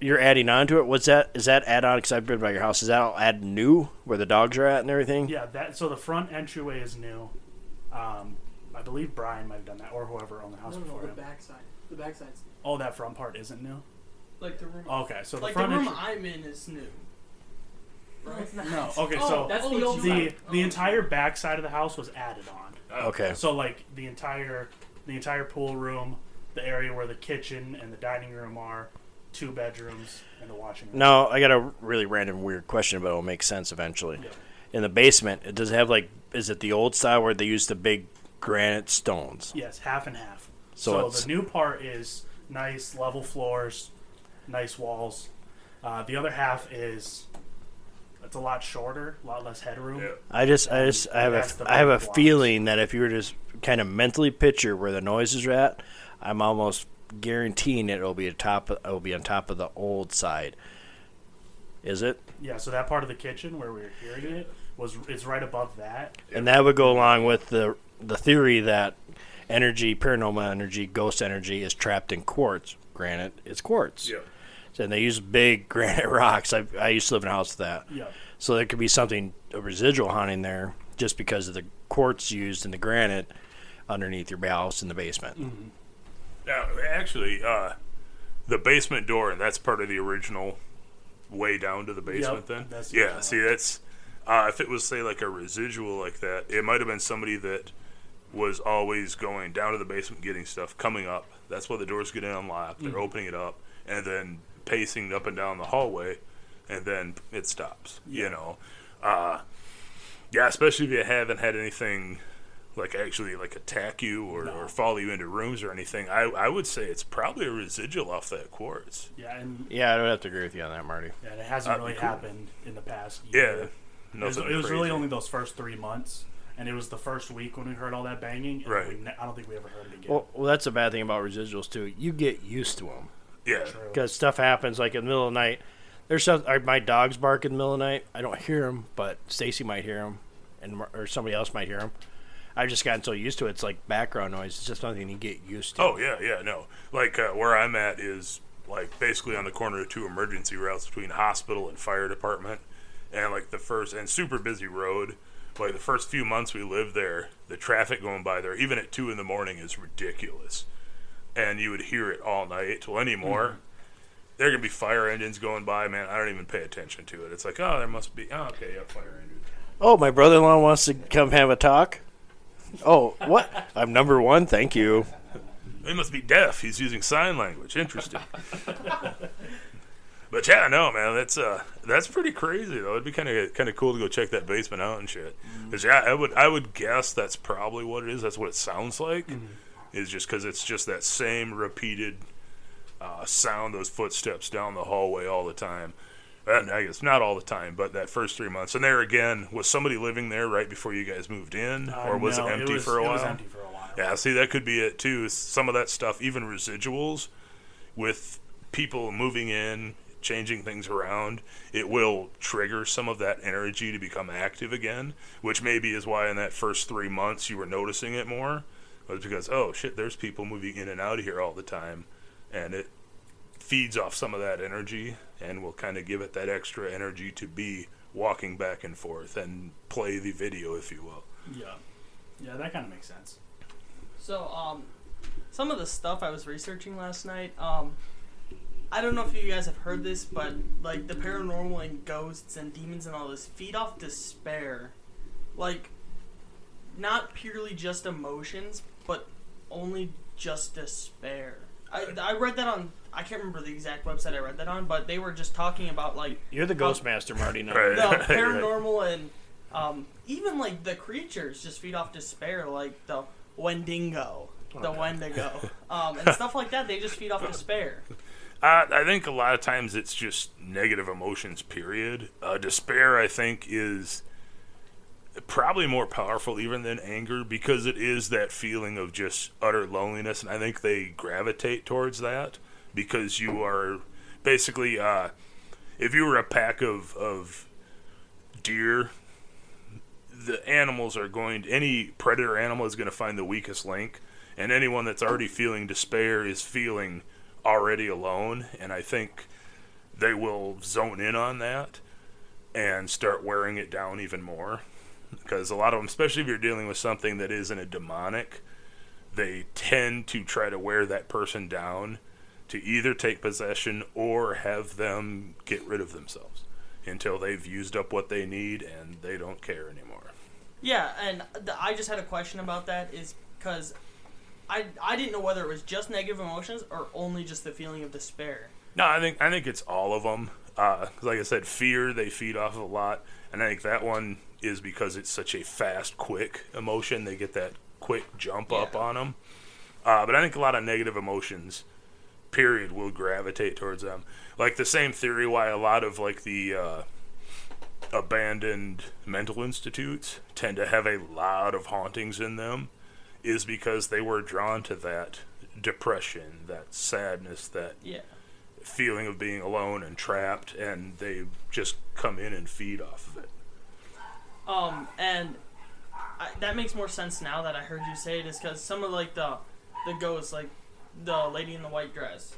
you're adding on to it. What's that? Is that add on? Because I've been by your house. Is that all add new where the dogs are at and everything? yeah, that so the front entryway is new. Um, I believe Brian might have done that, or whoever owned the house No, no, before the him. backside. The backside's. Oh, that front part isn't new. Like the room, Okay, so the like the front room entry- I'm in is new. No, it's not. No, okay, Oh, so that's oh, the old you. the side. the Oh. entire back side of the house was added on. Oh. Okay. So like the entire the entire pool room, the area where the kitchen and the dining room are, two bedrooms and the washing room. Now I got a really random weird question, but it'll make sense eventually. Yeah. In the basement, it does it have like is it the old style where they use the big granite stones? Yes, half and half. So So, it's- the new part is nice level floors, nice walls. Uh, the other half is it's a lot shorter, a lot less headroom. Yeah. I just I just I have That's a have a blocks. feeling that if you were to just kind of mentally picture where the noises are at, I'm almost guaranteeing it will be a top it'll be on top of the old side. Is it? Yeah, so that part of the kitchen where we were hearing it was is right above that. And that would go along with the the theory that energy, paranormal energy, ghost energy is trapped in quartz. Granite, it's quartz. Yeah. And they use big granite rocks. I, I used to live in a house with that. Yeah. So there could be something, a residual haunting there just because of the quartz used in the granite underneath your house in the basement. Mm-hmm. Now, actually, uh, the basement door, and that's part of the original way down to the basement. Yep, then, that's the yeah. original. See, that's uh, if it was say like a residual like that, it might have been somebody that was always going down to the basement getting stuff, coming up. That's why the doors get unlocked. They're Mm-hmm. opening it up, and then pacing up and down the hallway, and then it stops. You know, uh, yeah. Especially if you haven't had anything like actually like attack you or, No. or follow you into rooms or anything, I, I would say it's probably a residual off that quartz. Yeah, and, Yeah, I would have to agree with you on that, Marty. and it hasn't That'd really cool. happened in the past Yeah, year. It was, it was really only those first three months, and it was the first week when we heard all that banging. And Right. We ne- I don't think we ever heard it again. Well, well, that's the bad thing about residuals too. You get used to them yeah. Because stuff happens like in the middle of the night. There's some, or my dogs bark in the middle of the night. I don't hear them, but Stacy might hear them, and or somebody else might hear them. I've just gotten so used to it. It's like background noise. It's just something you get used to. Oh yeah, yeah, no. Like uh, where I'm at is like basically on the corner of two emergency routes between hospital and fire department, and like the first and super busy road. Like the first few months we lived there, the traffic going by there, even at two in the morning, is ridiculous, and you would hear it all night. Well, anymore, hmm. there can be fire engines going by. Man, I don't even pay attention to it. It's like, oh, there must be. Oh, okay, yeah, fire engine. Oh, my brother-in-law wants to come have a talk. Oh, what? I'm number one. Thank you. He must be deaf. He's using sign language. Interesting. but yeah, no, man, that's uh, that's pretty crazy though. It'd be kind of kind of cool to go check that basement out and shit. Hmm. 'Cause, yeah, I would I would guess that's probably what it is. That's what it sounds like. Hmm. Is just because it's just that same repeated uh, sound, those footsteps down the hallway all the time. And I guess not all the time, but that first three months. And there again, was somebody living there right before you guys moved in, Uh, or was no, it empty was- for a It while? was empty for a while. Yeah, see, that could be it too. Some of that stuff, even residuals, with people moving in, changing things around, it will trigger some of that energy to become active again, which maybe is why in that first three months you were noticing it more. Was because, oh shit, there's people moving in and out of here all the time, and it feeds off some of that energy and will kind of give it that extra energy to be walking back and forth and play the video, if you will. Yeah, yeah, that kind of makes sense. So, um, some of the stuff I was researching last night, um, I don't know if you guys have heard this, but like the paranormal and ghosts and demons and all this feed off despair. Like, not purely just emotions, but only just despair. I, I read that on, I can't remember the exact website I read that on, but they were just talking about like You're the how- ghost master, Marty. Now. Right. the paranormal and um, even like the creatures just feed off despair, like the Wendigo, the Wendigo, um, and stuff like that. They just feed off despair. Uh, I think a lot of times it's just negative emotions, period. Uh, despair, I think, is probably more powerful even than anger because it is that feeling of just utter loneliness. And I think they gravitate towards that because you are basically, uh, if you were a pack of, of deer, the animals are going, to, any predator animal is going to find the weakest link. And anyone that's already feeling despair is feeling already alone, and I think they will zone in on that and start wearing it down even more. Because a lot of them, especially if you're dealing with something that isn't a demonic, they tend to try to wear that person down to either take possession or have them get rid of themselves until they've used up what they need and they don't care anymore. Yeah, and th- I just had a question about that is because I I didn't know whether it was just negative emotions or only just the feeling of despair. No, I think I think it's all of them. Uh, like I said, fear they feed off of a lot, and I think that one is because it's such a fast, quick emotion. They get that quick jump up on them. Uh, but I think a lot of negative emotions, period, will gravitate towards them. Like the same theory why a lot of like the uh, abandoned mental institutes tend to have a lot of hauntings in them, is because they were drawn to that depression, that sadness, that Yeah. feeling of being alone and trapped, and they just come in and feed off of it. Um, and I, that makes more sense now that I heard you say it, is because some of like the the ghosts, like the lady in the white dress,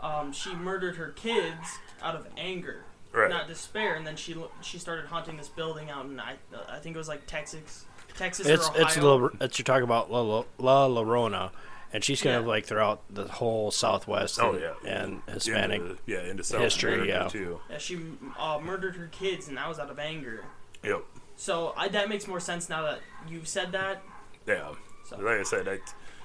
um, she murdered her kids out of anger, Right. not despair, and then she she started haunting this building out in I I think it was like Texas, Texas It's or Ohio. it's La, it's you're talking about La, La, La Llorona, and she's kind of like throughout the whole Southwest Oh, and, yeah. and Hispanic. Into, yeah, into South history, America yeah. too. yeah, she uh, murdered her kids, and that was out of anger. Yep. So I, that makes more sense now that you've said that. Yeah. So- Like I said, I,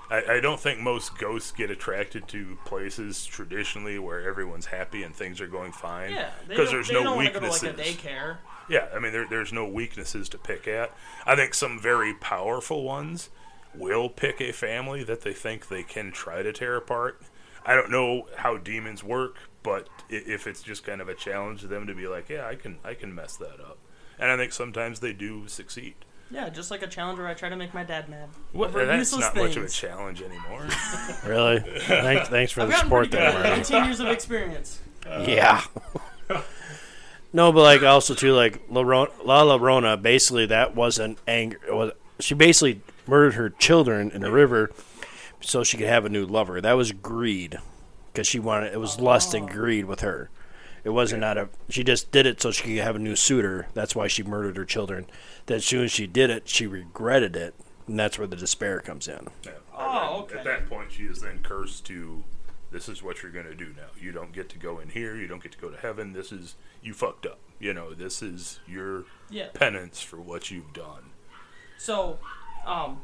I, I don't think most ghosts get attracted to places traditionally where everyone's happy and things are going fine. Yeah, Because there's no want go to weaknesses. like a daycare. Yeah, I mean, there, there's no weaknesses to pick at. I think some very powerful ones will pick a family that they think they can try to tear apart. I don't know how demons work, but if it's just kind of a challenge to them to be like, yeah, I can, I can mess that up. And I think sometimes they do succeed. Yeah, just like a challenge where I try to make my dad mad. Well, that's useless not things. much of a challenge anymore. Really? thanks, thanks for I've the support pretty there, good. 18 years of experience. Yeah. no, but like also too like La, Ro- La Llorona, basically that wasn't anger. It was she basically murdered her children in the river so she could have a new lover. That was greed because she wanted it was lust and oh. greed with her. It wasn't out of she just did it so she could have a new suitor. That's why she murdered her children. Then as soon as she did it, she regretted it, and that's where the despair comes in. Yeah. Oh, okay. At that point, she is then cursed to, this is what you're going to do now. You don't get to go in here. You don't get to go to heaven. This is, you fucked up. You know, this is your Yeah. penance for what you've done. So, um,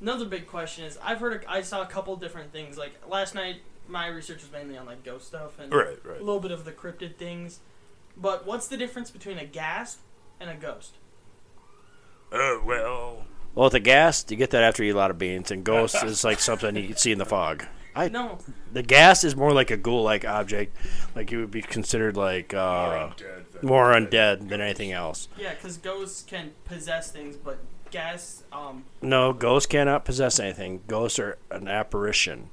another big question is I've heard, a, I saw a couple different things. Like last night, my research was mainly on like ghost stuff and Right, right. a little bit of the cryptid things. But what's the difference between a ghast and a ghost? Uh, well, Well, with the gas, you get that after you eat a lot of beans, and ghost is like something you see in the fog. I No, the gas is more like a ghoul-like object, like it would be considered like More uh, undead than more undead than anything else. yeah, because ghosts can possess things, but gas, um, No, ghosts cannot possess anything. Ghosts are an apparition.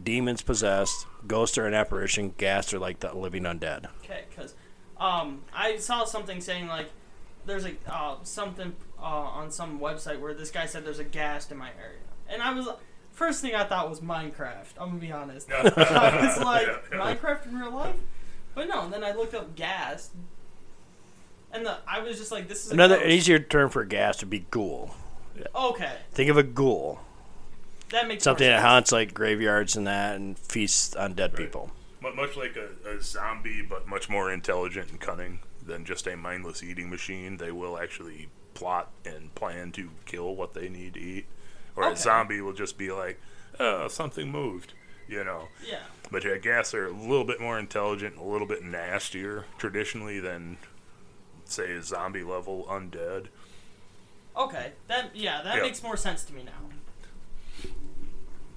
Demons possessed, Ghosts are an apparition. Gas are like the living undead. okay, because um, I saw something saying like there's a uh, something uh, on some website where this guy said there's a ghast in my area, and I was first thing I thought was Minecraft. I'm gonna be honest. I was like Yeah, yeah. Minecraft in real life, but no. Then I looked up gas, and the I was just like, this is a Another ghost. easier term for gas would be ghoul. Okay, Think of a ghoul, that makes something that haunts like graveyards and that, and feasts on dead people. Much like a, a zombie, but much more intelligent and cunning than just a mindless eating machine. They will actually plot and plan to kill what they need to eat. Or a zombie will just be like, oh, something moved, you know. Yeah. But yeah, gas are a little bit more intelligent, a little bit nastier traditionally than, say, a zombie level undead. Okay. That yeah, that Yeah. makes more sense to me now.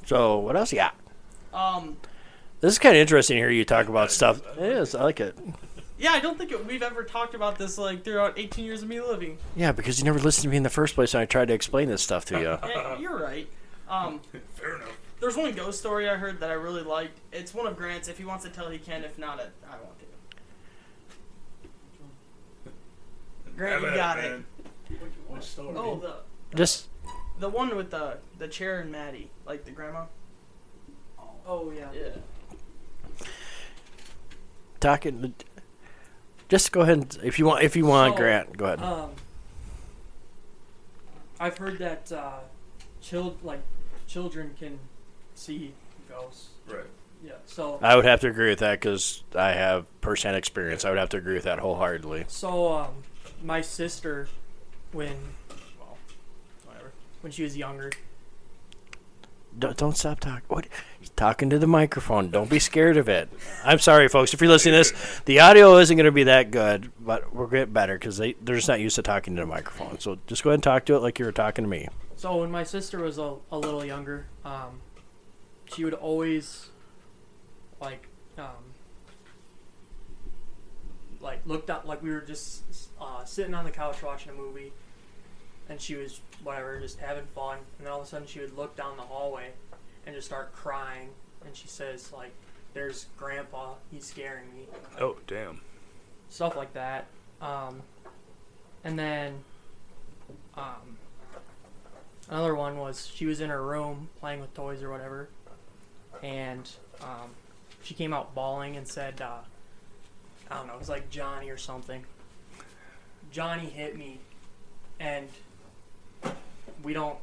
So what else you got? Um. This is kind of interesting here. You talk about stuff. It is. I like it. Yeah, I don't think it, we've ever talked about this like throughout 18 years of me living. Yeah, because you never listened to me in the first place, and I tried to explain this stuff to you. Yeah, you're right. Um, Fair enough. there's one ghost story I heard that I really liked. It's one of Grant's. If he wants to tell, he can. If not, I I want to. Grant, you got it. Which story? Oh, the Just the one with the the chair and Maddie, like the grandma. Oh yeah. Yeah. talking. Just go ahead. And, if you want, if you want, So, Grant, go ahead. Um, I've heard that uh, child like children can see ghosts. Right. Yeah. So I would have to agree with that because I have first-hand experience. I would have to agree with that wholeheartedly. so um, my sister, when well, whatever, when she was younger, Don't, don't stop talking. What? He's talking to the microphone. Don't be scared of it. I'm sorry, folks. If you're listening to this, the audio isn't going to be that good, but we're getting better because they they're just not used to talking to the microphone. So just go ahead and talk to it like you were talking to me. So when my sister was a, a little younger, um, she would always like um, like looked up like we were just uh, sitting on the couch watching a movie, and she was whatever just having fun, and then all of a sudden she would look down the hallway and just start crying, and she says like, "There's Grandpa, he's scaring me." Oh, damn. stuff like that. Um, and then um, another one was she was in her room playing with toys or whatever, and um, she came out bawling and said, uh, "I don't know, it was like Johnny or something." Johnny hit me, and we don't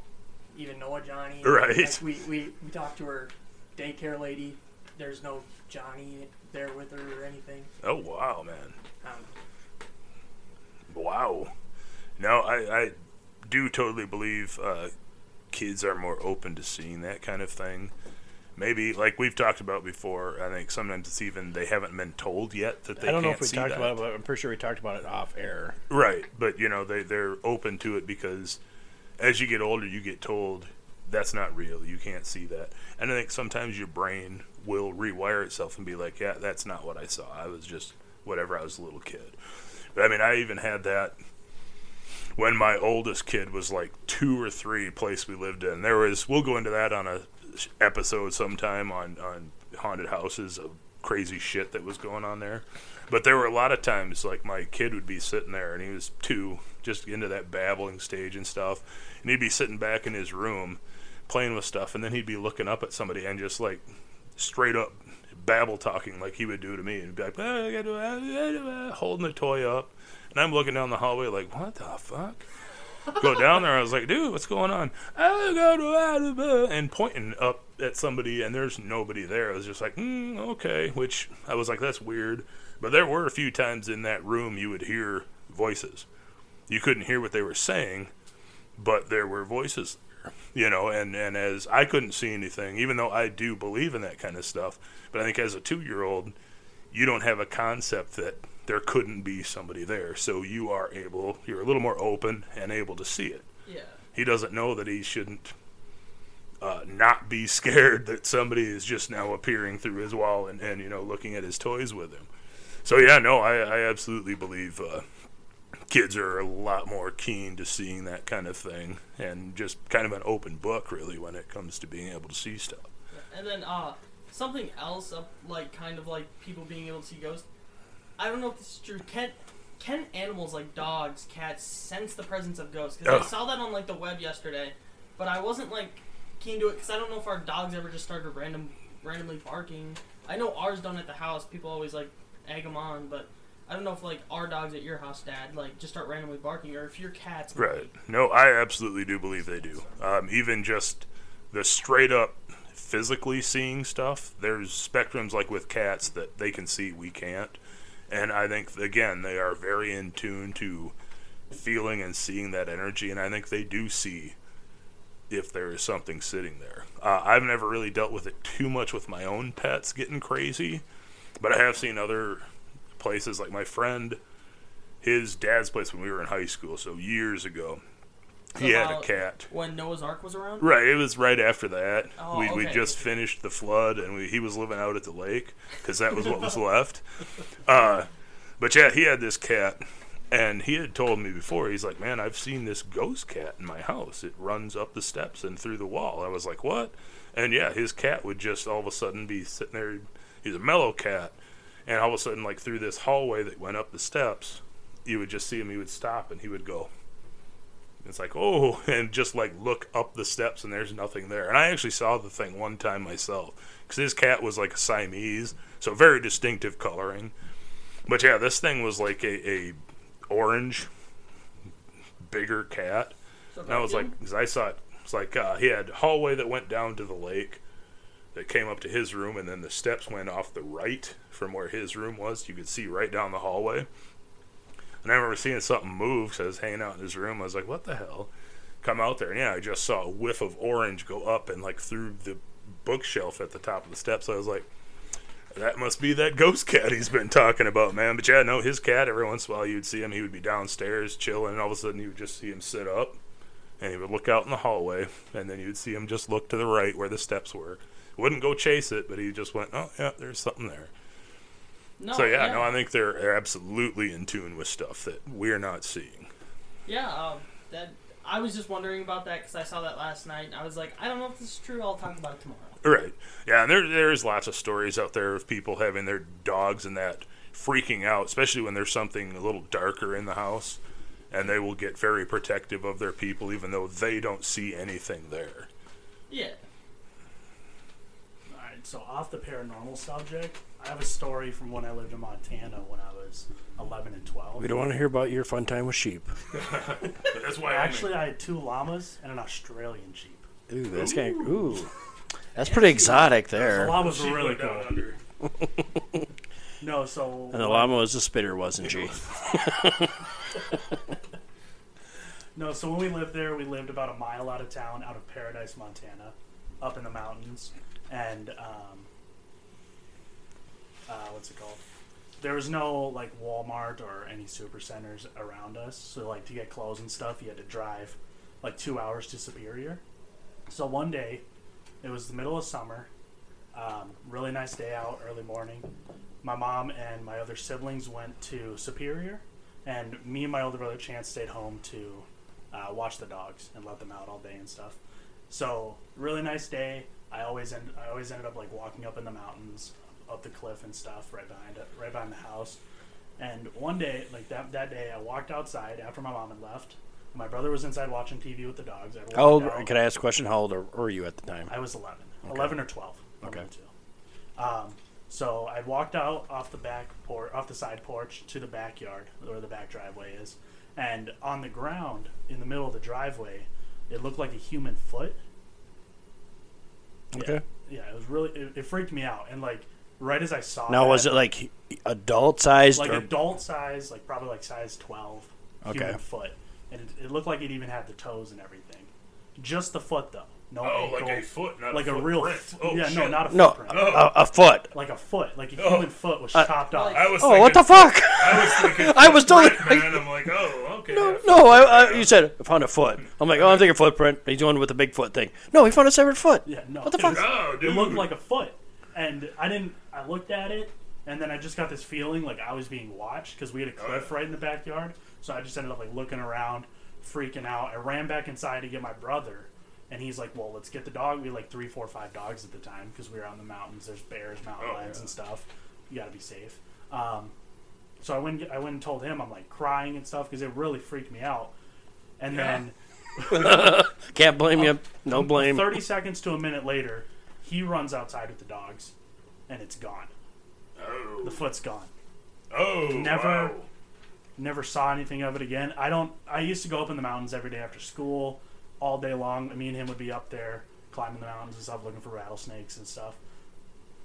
even know a Johnny. Right. Like, we, we we talked to her daycare lady. There's no Johnny there with her or anything. Oh, wow, man. Um, Wow. No, I, I do totally believe uh, kids are more open to seeing that kind of thing. Maybe, like we've talked about before, I think sometimes it's even they haven't been told yet that they I don't know can't if we talked that. about it, but I'm pretty sure we talked about it off air. Right, but you know they they're open to it because as you get older, you get told that's not real. You can't see that, and I think sometimes your brain will rewire itself and be like, yeah, that's not what I saw. I was just whatever. I was a little kid. But I mean, I even had that when my oldest kid was like two or three. Place we lived in, there was. We'll go into that on a episode sometime on on haunted houses of crazy shit that was going on there. But there were a lot of times like my kid would be sitting there and he was two, just into that babbling stage and stuff, and he'd be sitting back in his room playing with stuff, and then he'd be looking up at somebody and just like straight up babble talking like he would do to me, and be like, holding the toy up, and I'm looking down the hallway like, what the fuck? Go down there. I was like, dude, what's going on? And pointing up at somebody, and there's nobody there. I was just like, mm, okay. Which I was like, that's weird. But there were a few times in that room you would hear voices. You couldn't hear what they were saying, but there were voices there, you know. And and as I couldn't see anything, even though I do believe in that kind of stuff, but I think as a two year old, you don't have a concept that there couldn't be somebody there. So you are able, you're a little more open and able to see it. Yeah. He doesn't know that he shouldn't uh, not be scared that somebody is just now appearing through his wall and, and you know looking at his toys with him. So yeah, no, I, I absolutely believe uh, kids are a lot more keen to seeing that kind of thing and just kind of an open book really when it comes to being able to see stuff. And then uh, something else, uh, like kind of like people being able to see ghosts. I don't know if this is true. Can can animals like dogs, cats sense the presence of ghosts? Because I saw that on like the web yesterday, but I wasn't like keen to it because I don't know if our dogs ever just started random randomly barking. I know ours don't at the house. People always like egg them on, but I don't know if like our dogs at your house, Dad, like just start randomly barking, or if your cats. Right. No, I absolutely do believe they do. Um, even just the straight up physically seeing stuff, there's spectrums like with cats that they can see, we can't. And I think, again, they are very in tune to feeling and seeing that energy. And I think they do see if there is something sitting there. Uh, I've never really dealt with it too much with my own pets getting crazy, but I have seen other places like my friend, his dad's place when we were in high school, so years ago. He had a cat. When Noah's Ark was around. Right, it was right after that. Oh, we we just finished the flood, and we, he was living out at the lake because that was what was left. Uh, but yeah, he had this cat, and he had told me before. He's like, "Man, I've seen this ghost cat in my house. It runs up the steps and through the wall." I was like, "What?" And yeah, his cat would just all of a sudden be sitting there. He's a mellow cat, and all of a sudden, like through this hallway that went up the steps, you would just see him. He would stop, and he would go. It's like, oh, and just like look up the steps and there's nothing there. And I actually saw the thing one time myself because his cat was like a Siamese, so very distinctive coloring. But yeah, this thing was like a, a orange, bigger cat. And I was like, because I saw it, it's like uh, he had a hallway that went down to the lake that came up to his room, and then the steps went off the right from where his room was. You could see right down the hallway. And I remember seeing something move, so I was hanging out in his room. I was like, what the hell? Come out there, and yeah, I just saw a whiff of orange go up and like through the bookshelf at the top of the steps. I was like, that must be that ghost cat he's been talking about, man. But yeah, no, his cat, every once in a while you'd see him, he would be downstairs chilling, and all of a sudden you would just see him sit up, and he would look out in the hallway, and then you'd see him just look to the right where the steps were. Wouldn't go chase it, but he just went, oh, yeah, there's something there. no, so yeah, no, I think they're, they're absolutely in tune with stuff that we're not seeing. Yeah, um, that I was just wondering about that because I saw that last night. and I was like, I don't know if this is true. I'll talk about it tomorrow. Right. Yeah, and there there's lots of stories out there of people having their dogs and that freaking out, especially when there's something a little darker in the house, and they will get very protective of their people even though they don't see anything there. Yeah. All right, so off the paranormal subject, I have a story from when I lived in Montana when I was 11 and 12. We don't want to hear about your fun time with sheep. That's why Actually, I had two llamas and an Australian sheep. Ooh, that's kind of ooh. That's pretty exotic The there. llamas were really cool. No, so And the llama was a spitter, wasn't she? No, so when we lived there, we lived about a mile out of town, out of Paradise, Montana, up in the mountains, and um, uh, what's it called? There was no like Walmart or any super centers around us, so like to get clothes and stuff, you had to drive like two hours to Superior. So one day, it was the middle of summer, um, really nice day out, early morning. My mom and my other siblings went to Superior, and me and my older brother Chance stayed home to uh, watch the dogs and let them out all day and stuff. So really nice day. I always end, I always ended up like walking up in the mountains, up the cliff and stuff, right behind it, right behind the house. And one day, like that that day, I walked outside after my mom had left. My brother was inside watching TV with the dogs. I How old? out. Can I ask a question? How old are- were you at the time? I was 11. Okay. 11 or 12. Okay. two. Um, so I walked out off the back por- off the side porch to the backyard where the back driveway is, and on the ground in the middle of the driveway, it looked like a human foot. Yeah. Okay. Yeah, it was really it, it freaked me out, and like right as I saw it. Now, that, was it like adult sized like or adult size, like probably like size 12 Okay. human foot. And it, it looked like it even had the toes and everything. Just the foot though, no Oh, ankle, like a foot, not like a, a real, footprint. f- Oh, yeah, no, not a No, footprint, a, a foot. like a foot, like a Oh. human foot was Uh, chopped off. I was Oh, what the fuck? I was thinking. I was totally- footprint, man. I'm like, oh, okay. No, no. I, I, you said I found a foot. I'm like, oh, I'm thinking footprint. He's going with the big foot thing. No, he found a severed foot. yeah, no, What the fuck? was- Oh, dude. it looked like a foot, and I didn't. I looked at it, and then I just got this feeling like I was being watched because we had a cliff right in the backyard. So I just ended up like looking around, freaking out. I ran back inside to get my brother, and he's like, "Well, let's get the dog." We had like three, four, five dogs at the time because we were out in the mountains. There's bears, mountain Oh, lions, yeah. and stuff. You got to be safe. Um, so I went. I went and told him I'm like crying and stuff because it really freaked me out. And Yeah. then Can't blame you. No blame. 30 seconds to a minute later, he runs outside with the dogs, and it's gone. Oh, The foot's gone. oh, Never- wow. Never saw anything of it again. I don't. I used to go up in the mountains every day after school, all day long. Me and him would be up there climbing the mountains and stuff, looking for rattlesnakes and stuff.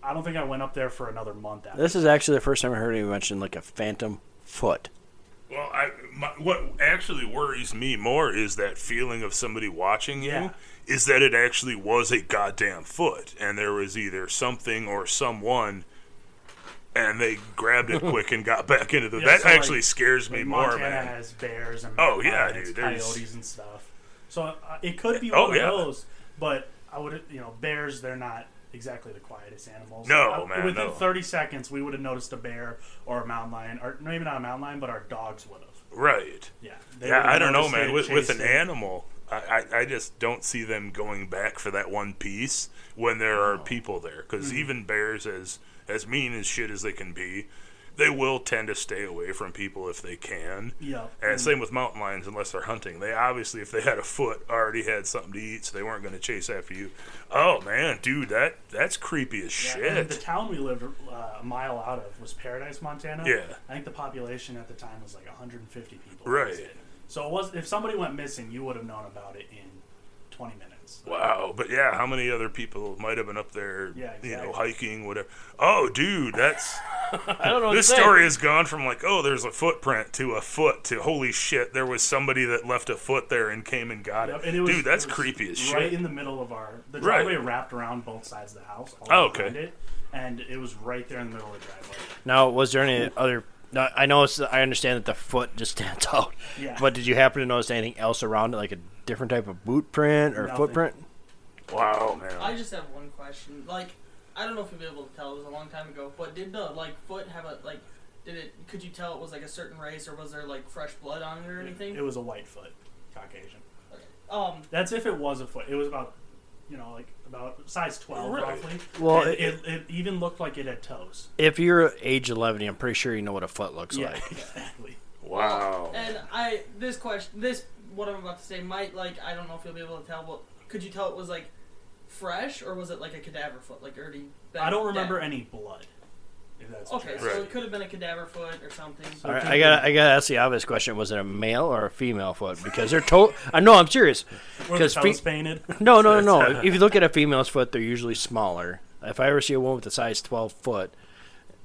I don't think I went up there for another month after. This is actually the first time I heard you mention like a phantom foot. Well, I, my, what actually worries me more is that feeling of somebody watching you. Yeah. Is that it actually was a goddamn foot, and there was either something or someone, and they grabbed it quick and got back into the. Yeah, that so, like- actually scares me Like, more, Montana man. has bears and Oh, yeah, lions, dude, there's- coyotes and stuff. So uh, it could be Oh, one yeah. of those, but I would, you know, bears they're not exactly the quietest animals. No, Uh, man, Within no. 30 seconds, we would have noticed a bear or a mountain lion, or maybe not a mountain lion, but our dogs would have. Right. Yeah. Yeah, I don't know, man. With, with an animal, I, I, I just don't see them going back for that one piece when there are people there. Because Hmm. even bears, as as mean as shit as they can be, they will tend to stay away from people if they can. Yeah. And same with mountain lions, unless they're hunting. They obviously, if they had a foot, already had something to eat, so they weren't going to chase after you. Oh man, dude, that that's creepy as Yeah, shit. the town we lived uh, a mile out of was Paradise, Montana. Yeah. I think the population at the time was like 150 people. Right. It. So it was if somebody went missing, you would have known about it in 20 minutes. Wow, but yeah, how many other people might have been up there, Yeah, you know, hiking, whatever? Oh, dude, that's I don't know. this story has gone from like, oh, there's a footprint to a foot to holy shit, there was somebody that left a foot there and came and got Yep, it. and it was- dude, that's it was creepy as shit. Right in the middle of our the Right. driveway wrapped around both sides of the house. all Oh, okay. It, and it was right there in the middle of the driveway. Now, was there any other? no, I know. It's, I understand that the foot just stands out. Yeah. But did you happen to notice anything else around it, like a different type of boot print or Nothing. footprint? Wow, man. I just have one question. Like, I don't know if you'll be able to tell. It was a long time ago, but did the like foot have a like? Did it? Could you tell it was like a certain race, or was there like fresh blood on it or anything? It was a white foot, Caucasian. Um, That's if it was a foot. It was about, you know, like about size 12 Right. roughly. Well, And it- it, it, even looked like it had toes. If you're age 11, I'm pretty sure you know what a foot looks yeah, like. exactly. wow. and I this question, this what I'm about to say might like I don't know if you'll be able to tell, but could you tell it was like fresh or was it like a cadaver foot, like already? been I don't remember dead? any blood. If that's Okay, true. so Right. it could have been a cadaver foot or something. All right, I got I got to ask the obvious question: Was it a male or a female foot? Because they're to. I know I'm serious. Were the 'Cause toes fe- painted? No, no, no, no. if you look at a female's foot, they're usually smaller. If I ever see a woman with a size 12 foot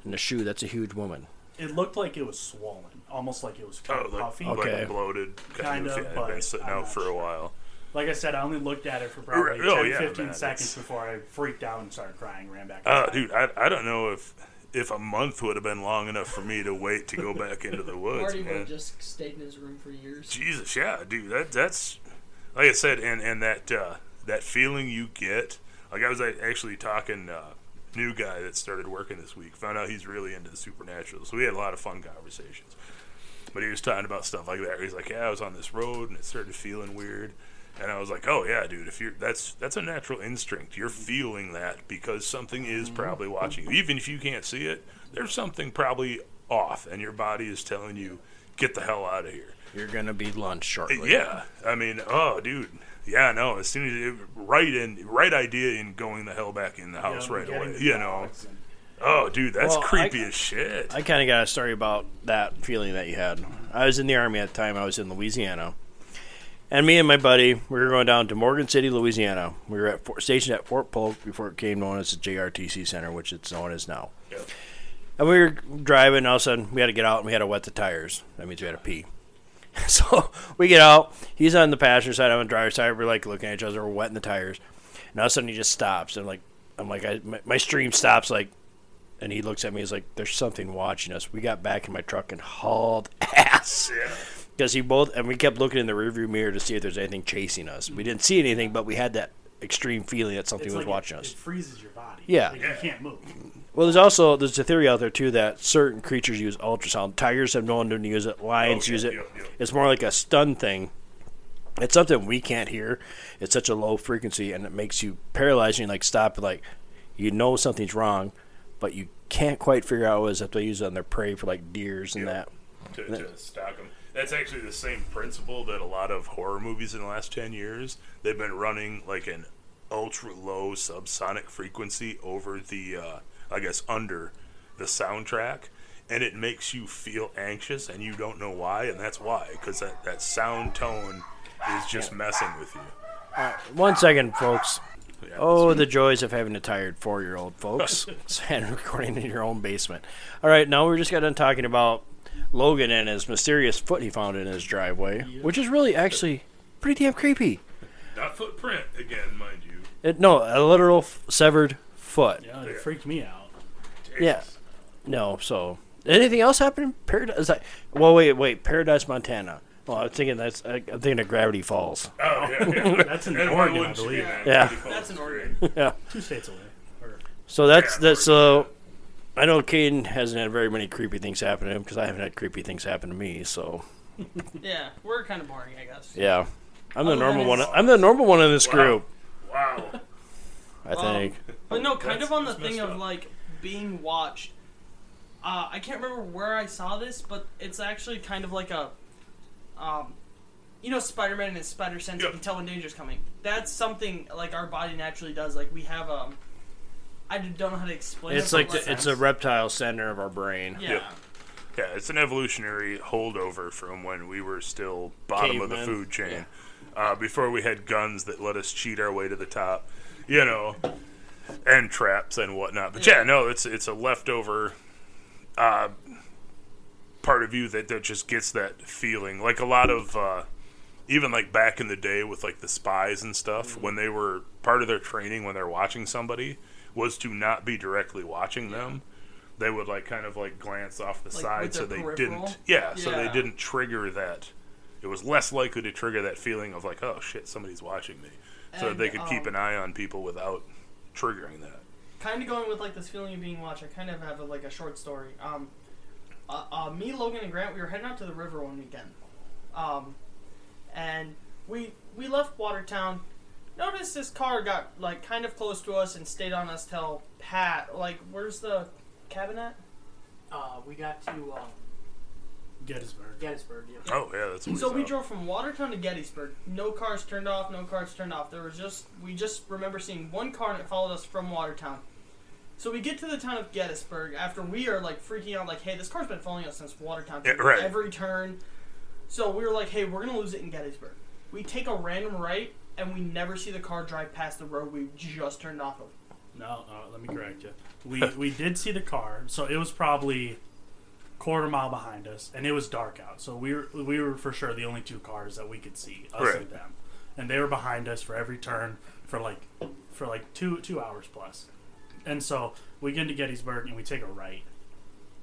in a shoe, that's a huge woman. It looked like it was swollen, almost like it was kind Oh, of like, puffy. Okay. like bloated, kind, Kind of. of, yeah, but been sitting I'm out not for a while. Like I said, I only looked at it for probably Right. Oh, 10, yeah, 15 man, seconds it's- before I freaked out and started crying, ran back. Oh, inside. dude, I, I don't know if if a month would have been long enough for me to wait to go back into the woods, Marty would have just stayed in his room for years. Jesus, yeah, dude, that that's like I said, and and that uh, that feeling you get. Like I was actually talking uh, new guy that started working this week. Found out he's really into the supernatural, so we had a lot of fun conversations. But he was talking about stuff like that. He's like, yeah, I was on this road and it started feeling weird. And I was like, "Oh yeah, dude. If you're that's that's a natural instinct. You're feeling that because something is mm-hmm. probably watching you. Even if you can't see it, there's something probably off, and your body is telling you, get the hell out of here." You're gonna be lunch shortly. Uh, yeah, I mean, oh, dude, yeah, no. As soon as it, right in, right idea in going the hell back in the house know, right away. You know, and- oh, dude, that's Well, creepy I- as shit. I kind of got a story about that feeling that you had. I was in the army at the time. I was in Louisiana, and me and my buddy we were going down to Morgan City, Louisiana. We were at Fort, stationed at Fort Polk before it became known as the JRTC Center, which it's known as now. Yeah. And we were driving, and all of a sudden we had to get out and we had to wet the tires. That means we had to pee. So we get out. He's on the passenger side. I'm on the driver's side. We're like looking at each other. We're wetting the tires. And all of a sudden he just stops, and like I'm like I, my, my stream stops like, and he looks at me. He's like, "There's something watching us." We got back in my truck and hauled ass Yeah. because he both and we kept looking in the rearview mirror to see if there's anything chasing us. We didn't see anything, but we had that extreme feeling that something It's was like watching it, us. It freezes your body. Yeah. Like, you can't move. Well, there's also there's a theory out there too that certain creatures use ultrasound. Tigers have known to use it. Lions Oh, yeah, use it. yeah, yeah. It's more like a stun thing. It's something we can't hear. It's such a low frequency, and it makes you paralyzed. And you like stop, like you know something's wrong, but you can't quite figure out what it is if they use it on their prey for like deers and that. to, to stock them. That's actually the same principle that a lot of horror movies in the last 10 years, they've been running like an ultra low subsonic frequency over the, uh, I guess, under the soundtrack. And it makes you feel anxious and you don't know why. And that's why, because that, that sound tone is just messing with you. One second, folks. Yeah, Oh, the joys of having a tired four-year-old, folks, and recording in your own basement. All right, now we just got done talking about Logan and his mysterious foot he found in his driveway, which is really actually pretty damn creepy. Not footprint, again, mind you. It, no, a literal f- severed foot. Yeah, it freaked me out. Yeah. No, so anything else happen in Paradise? Like, well, wait, wait, Paradise, Montana. Well, I'm thinking that's I- I'm thinking of Gravity Falls. Oh, yeah, yeah. That's in Oregon, I believe. do that? Yeah. Pretty That's an close. Oregon. yeah. Two states away. Or, So that's Yeah, that's Oregon. uh. I know Caden hasn't had very many creepy things happen to him because I haven't had creepy things happen to me. So Yeah, we're kind of boring, I guess. yeah, I'm the Other normal than one. his- I'm the normal one in this Wow. group. Wow. I think. But no, kind That's- of on the that's thing messed of up. like being watched. Uh, I can't remember where I saw this, but it's actually kind of like a, um, you know, Spider-Man and his spider sense. You Yep. can tell when danger's coming. That's something like our body naturally does. Like we have um, I don't know how to explain. It's it, like the, it's a reptile center of our brain. yeah. Yep. Yeah, it's an evolutionary holdover from when we were still bottom of the food chain. Uh, before we had guns that let us cheat our way to the top, you know, and traps and whatnot. But yeah, Yeah. no, it's it's a leftover uh, part of you that, that just gets that feeling. Like a lot of, uh, even like back in the day with like the spies and stuff, Mm-hmm. when they were part of their training when they're watching somebody was to not be directly watching them. They would like kind of like glance off the Like, side so they peripheral? didn't. Yeah, so they didn't trigger that. It was less likely to trigger that feeling of like, oh shit, somebody's watching me, so And, they could keep um, an eye on people without triggering that. kind of going with like this feeling of being watched. I kind of have a, like a short story. Um, uh, uh, me, Logan, and Grant, we were heading out to the river one weekend, um, and we we left Watertown. Noticed this car got like kind of close to us and stayed on us till Pat. Like, where's the cabin at? Uh, we got to um, Gettysburg. Gettysburg. Yeah. Oh yeah, that's what So we out. drove from Watertown to Gettysburg. No cars turned off. No cars turned off. There was just we just remember seeing one car and it followed us from Watertown. So we get to the town of Gettysburg after we are like freaking out, like, hey, this car's been following us since Watertown. Yeah, right. Every turn. So we were like, hey, we're gonna lose it in Gettysburg. We take a random right and we never see the car drive past the road we just turned off of. No, uh, let me correct you. We we did see the car, so it was probably quarter mile behind us, and it was dark out. So we were we were for sure the only two cars that we could see, us Right. and them, and they were behind us for every turn for like for like two two hours plus. And so we get into Gettysburg and we take a right,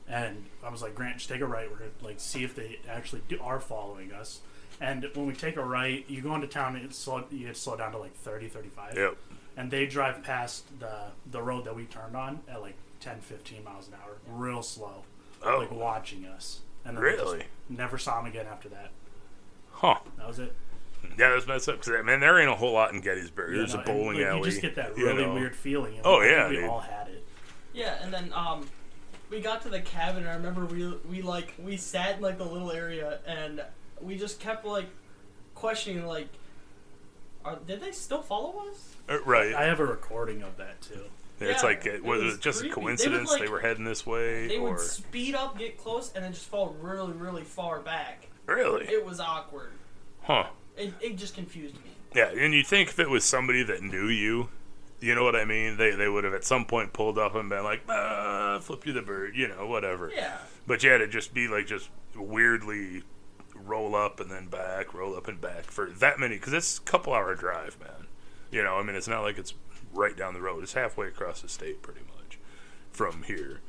and I was like, Grant, just take a right. We're gonna like see if they actually do, are following us. And when we take a right, you go into town, it's slow, you get slow down to like 30, 35 Yep. and they drive past the the road that we turned on at like 10 15 miles an hour real slow Oh. like watching us and then Really? never saw him again after that Huh. that was it Yeah, that's messed up. Cause, man, there ain't a whole lot in Gettysburg. You There's know, a and, bowling like, alley. you just get that you really know. weird feeling Oh, I think yeah, we dude. all had it Yeah, and then um, we got to the cabin. I remember we we like we sat in like the little area, and we just kept like questioning like, are, did they still follow us? Uh, right. i have a recording of that too it's like, it, it was, was it just creepy. a They would, coincidence they, were heading this way? They or would speed up, get close, and then just fall really, really far back. Really? It was awkward. Huh. It, it just confused me. Yeah, and you think if it was somebody that knew you, you know what I mean? They they would have at some point pulled up and been like, ah, flip you the bird, you know, whatever. Yeah. But yeah, to just be like just weirdly roll up and then back, roll up and back for that many, because it's a couple hour drive, man. You know, I mean, it's not like it's right down the road. It's halfway across the state, pretty much, from here.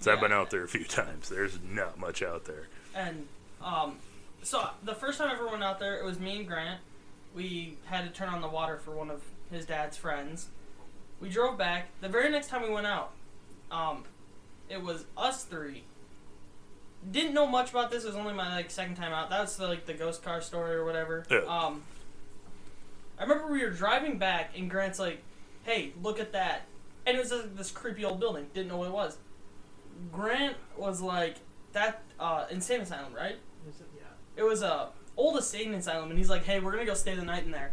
So I've been out there a few times. There's not much out there. And um, so the first time I ever went out there, it was me and Grant. We had to turn on the water for one of his dad's friends. We drove back. The very next time we went out, um, it was us three. Didn't know much about this. It was only my like second time out. That was the, like the ghost car story or whatever. Yeah. Um, I remember we were driving back, and Grant's like, "Hey, look at that!" And it was this, this creepy old building. Didn't know what it was. Grant was like, "That uh, insane asylum, right?" It was a old insane asylum, and he's like, "Hey, we're gonna go stay the night in there."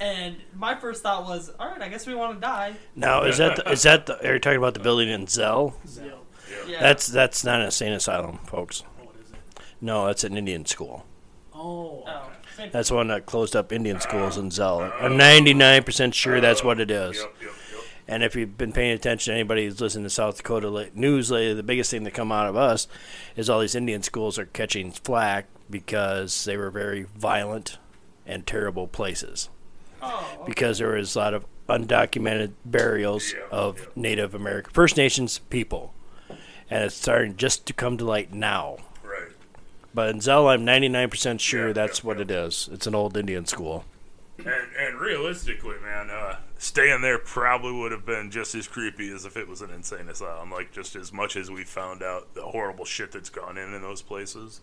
And my first thought was, "All right, I guess we want to die." Now is that the, is that the, are you talking about the building in Zell? Zell. Yeah. That's that's not an insane asylum, folks. What is it? No, that's an Indian school. Oh. Oh, Okay. That's one that closed up Indian schools in Zell. I'm 99% sure that's what it is. Yep, yep, yep. And if you've been paying attention, anybody who's listening to South Dakota news lately, the biggest thing that come out of us is all these Indian schools are catching flack because they were very violent and terrible places. Oh, okay. Because there was a lot of undocumented burials Yeah, of yeah. Native American First Nations people, and it's starting just to come to light now. Right. But in Zell, I'm 99% sure Yeah, that's what it is. It's an old Indian school. And, and realistically, man, uh, staying there probably would have been just as creepy as if it was an insane asylum. Like, just as much as we found out the horrible shit that's gone in in those places.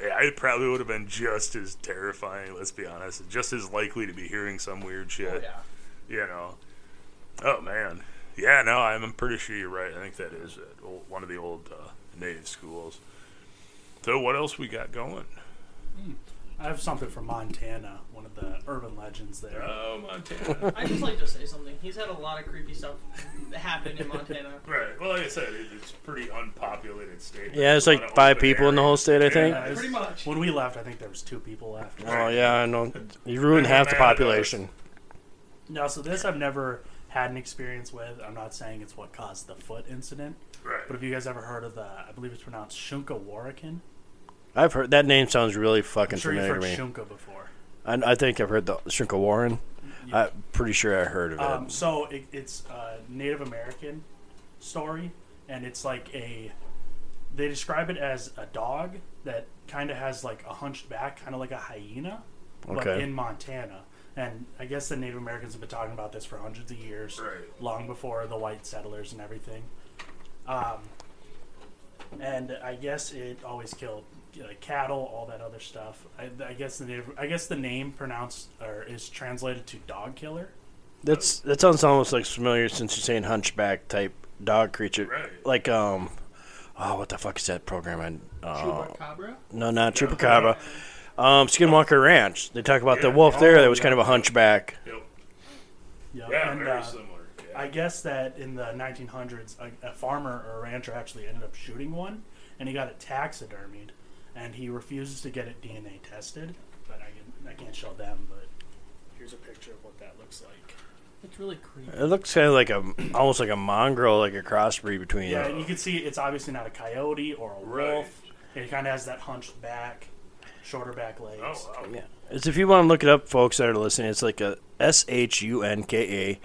Yeah, it probably would have been just as terrifying, let's be honest. Just as likely to be hearing some weird shit. Oh, yeah. You know. Oh, man. Yeah, no, I'm pretty sure you're right. I think that is it. Old- one of the old uh, native schools. So, what else we got going? I have something from Montana, one of the urban legends there. Oh, Montana. I just like to say something. He's had a lot of creepy stuff happen in Montana. Right. Well, like I said, it, it's a pretty unpopulated state. Yeah, it's There's a like of five open people in the whole state, I think. Yeah, it's- Pretty much. When we left, I think there was two people left. Oh, yeah, I know. You ruined half the population. No, so this I've never had an experience with. I'm not saying it's what caused the foot incident, Right. but have you guys ever heard of the? I believe it's pronounced Shunka Warakin. I've heard that name sounds really I'm fucking sure you've familiar heard to me. Shunka before. I, I think I've heard the Shrinka Warren. I'm pretty sure I heard of it. Um, so it, it's a Native American story, and it's like a. They describe it as a dog that kind of has like a hunched back, kind of like a hyena, but in Montana. And I guess the Native Americans have been talking about this for hundreds of years, Right. long before the white settlers and everything. Um, and I guess it always killed uh, cattle, all that other stuff. I, I guess the native, I guess the name pronounced or is translated to dog killer. That's that sounds almost like familiar since you're saying hunchback type dog creature. Right. Like um, oh, what the fuck is that program? I uh, Chupacabra? no, not Chupacabra. Um, Skinwalker Ranch. They talk about the wolf there that Oh, was kind of a hunchback. Yep. Yeah, Yeah, and, very uh, similar. Yeah. I guess that in the 1900s, a, a farmer or a rancher actually ended up shooting one, and he got it taxidermied, and he refuses to get it DNA tested. But I can I can't show them, but here's a picture of what that looks like. It's really creepy. It looks kind of like a almost like a mongrel, like a crossbreed between. Yeah, and you can see it's obviously not a coyote or a Right. wolf. It kind of has that hunched back, shorter back legs. oh, wow. Yeah. It's if you want to look it up, folks that are listening, it's like a S H U N K A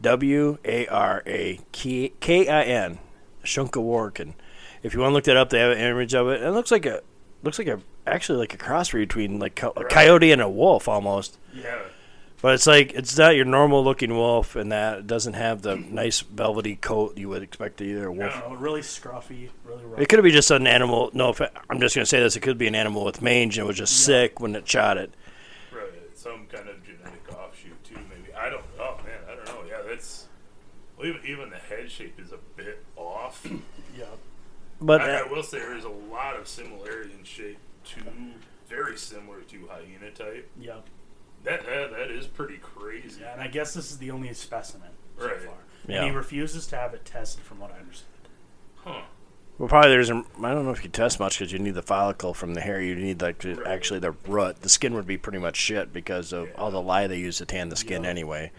W A R A K I N, Shunkaworkin. If you want to look that up, they have an image of it. It looks like a looks like a actually like a crossbreed between like co- a coyote and a wolf almost. Yeah. But it's like it's not your normal looking wolf, and that it doesn't have the nice velvety coat you would expect to either a wolf. Know, really scruffy, really rough. It could be just an animal. No, if I'm just gonna say this. It could be an animal with mange and it was just Yeah. sick when it shot it. Right. Some kind of genetic offshoot too, maybe. I don't. Oh man, I don't know. Yeah, that's. Well, even even the head shape is a bit off. Yeah. But I, uh, I will say there is a lot of similarity in shape to very similar to hyena type. Yeah. That that, that is pretty crazy. Yeah, and I guess this is the only specimen so Right. far. Yeah. And he refuses to have it tested, from what I understand. Huh. Well, probably there's. A, I don't know if you test much because you need the follicle from the hair. You need like the, Right. actually the root. The skin would be pretty much shit because of Yeah. all the lye they use to tan the skin Yeah. anyway.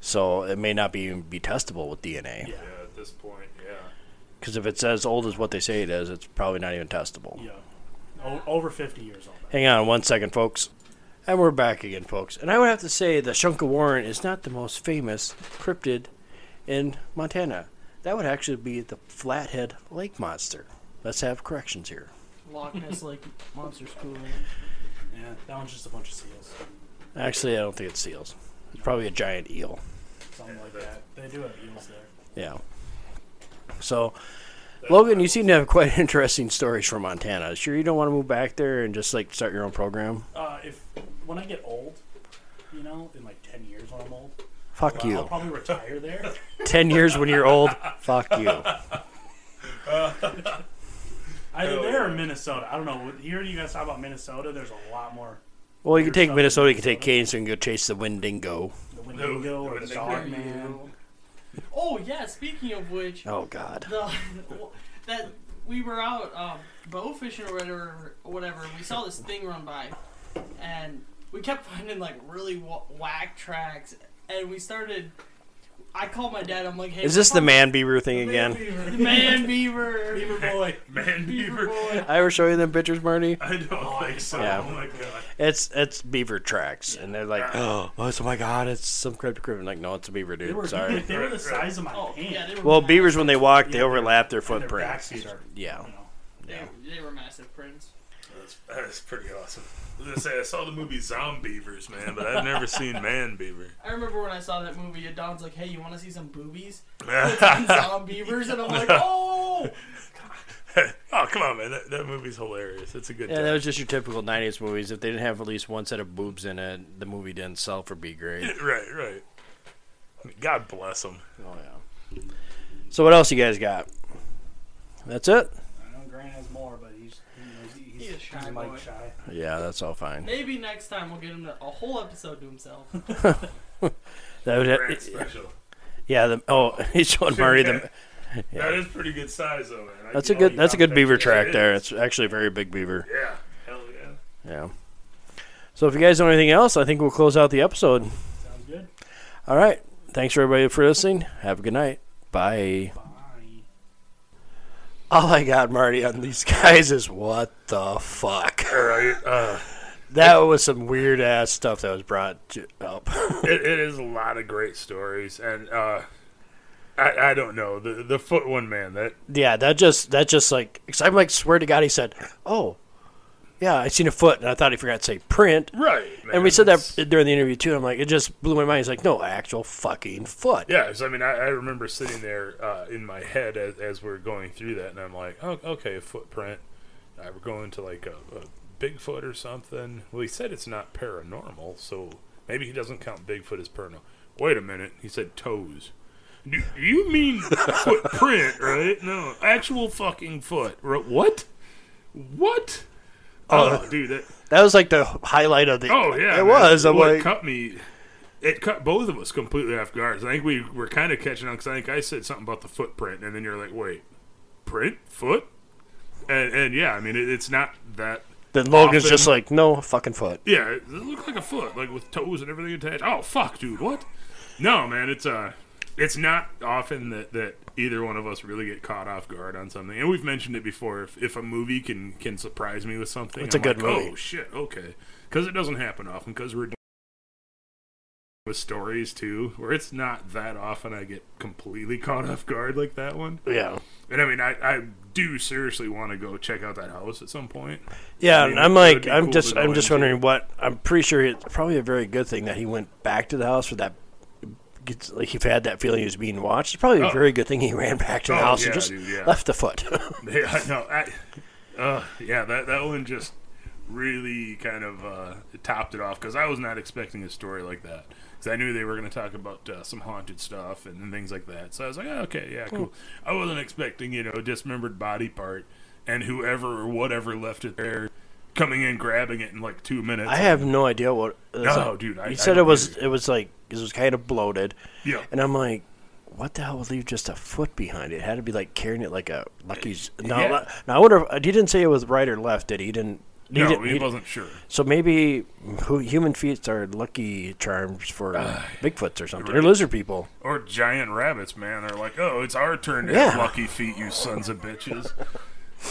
So it may not be even be testable with DNA. Yeah. Yeah. At this point, yeah. Because if it's as old as what they say it is, it's probably not even testable. Yeah. O- over 50 years old. Hang on one second, folks. And we're back again, folks. And I would have to say the Shunka Warren is not the most famous cryptid in Montana. That would actually be the Flathead Lake Monster. Let's have corrections here. Loch Ness Lake monster's cool. Yeah, that one's just a bunch of seals, Actually, I don't think it's seals. It's probably a giant eel. something like that. They do have eels there. Yeah. So, Logan, you seem to have quite interesting stories from Montana. Sure, you don't want to move back there and just like start your own program? Uh, if when I get old, you know, in like ten years when I'm old, Fuck you. I'll probably retire there. Ten years when you're old. Fuck you. Either there or Minnesota. I don't know. Hearing you guys talk about Minnesota, there's a lot more. Well, you can take stuff Minnesota. You can take Kansas and go chase the Wendigo. The Wendigo or the Wendigo. Dog Man. Oh yeah, speaking of which, Oh God. the that we were out um, bow fishing or whatever, whatever. We saw this thing run by, and we kept finding like really wh- whack tracks, and we started. I called my dad. I'm like, "Hey, Is this the man beaver thing again? from- man beaver? Beaver boy. Man Beaver beaver. boy. I ever show you them pictures, Marty? I don't think oh, so. Yeah. Oh my god. It's it's beaver tracks, and they're like, oh, oh, oh my God, it's some cryptic critter. Like, no, it's a beaver, They dude. were, Sorry. they were the size of my Oh hand. yeah, they were. Well, massive. beavers when they walk, they Yeah, overlap their and their footprints. back feet are, Yeah. you know, Yeah. They, they were massive prints. That's, that's pretty awesome. I was gonna say I saw the movie Zombeavers, man, but I've never seen Man Beaver. I remember when I saw that movie, and Don's like, "Hey, you want to see some boobies? oh Some beavers?" And I'm like, oh! "Oh!" come on, man! That, that movie's hilarious. It's a good. Yeah, time. that was just your typical '90s movies. If they didn't have at least one set of boobs in it, the movie didn't sell for B grade. right, right. God bless them. Oh yeah. So what else you guys got? That's it. I know Grant has more, but he's he he's, He is shy he's boy. mic shy. Yeah, that's all fine. Maybe next time we'll get him to, a whole episode to himself. That would Grant special. yeah. The, oh, he's showing Marty the. That is pretty good size, though, man. I That's a give good. That's a good beaver pictures. track It there. is. It's actually a very big beaver. Yeah. Hell yeah. Yeah. So if you guys know anything else, I think we'll close out the episode. Sounds good. All right. Thanks for everybody for listening. Have a good night. Bye. Bye. All I got, Marty, on these guys is what the fuck. All right. Uh, That was some weird ass stuff that was brought to, up. it, it is a lot of great stories, and uh, I I don't know the the foot one man that yeah, that just that just like cause I'm like swear to God, he said, "Oh, yeah, I seen a foot," and I thought he forgot to say print. right. And we said that during the interview too. I'm like, it just blew my mind. He's like, "No, actual fucking foot." Yeah, so I mean, I, I remember sitting there uh, in my head as, as we're going through that, and I'm like, oh, okay, a footprint. Uh, we're going to like a, a Bigfoot or something. Well, he said it's not paranormal, so maybe he doesn't count Bigfoot as paranormal. Wait a minute, he said toes. Do you mean footprint, right? No, actual fucking foot. What? What? Oh. Oh, dude, that, That was like the highlight of the. Oh yeah, it man. was. I'm Well, it like, cut me. It cut both of us completely off guard. I think we were kind of catching on because I think I said something about the footprint, and then you're like, "Wait, print foot?" And and yeah, I mean, it, it's not that. then Logan's often- just like, "No fucking foot." Yeah, it looked like a foot, like with toes and everything attached. Oh fuck, dude, what? No, man, it's uh, it's not often that that either one of us really get caught off guard on something. And we've mentioned it before. If if a movie can can surprise me with something, It's a I'm good like, movie. Oh shit, okay, because it doesn't happen often. Because we're with stories too, where it's not that often I get completely caught off guard like that one. Yeah. And I mean, I, I do seriously want to go check out that house at some point. Yeah, I mean, I'm like, I'm cool just, I'm just wondering what. I'm pretty sure it's probably a very good thing that he went back to the house for that. Gets, like he had that feeling he was being watched. It's probably a Oh. very good thing he ran back to the Oh, house yeah, and just dude, yeah. left the foot. Yeah, no, I, uh, yeah, that that one just really kind of uh, topped it off because I was not expecting a story like that because I knew they were going to talk about uh, some haunted stuff and, and things like that. So I was like, oh, okay, yeah, cool. I wasn't expecting you know a dismembered body part and whoever or whatever left it there coming in grabbing it in like two minutes. I have no idea what. No, dude, I- he I said it was, either. it was like it was kind of bloated, yeah. and I'm like, what the hell would leave just a foot behind it? It had to be like carrying it like a Lucky's. No, Yeah. no, no, I wonder. If, he didn't say it was right or left, did he? He didn't. He No, didn't, he he- wasn't sure. So maybe who, human feet are lucky charms for Bigfoots or something, or lizard people. Or giant rabbits, man. They're like, oh, it's our turn to Yeah. have lucky feet, you sons of bitches.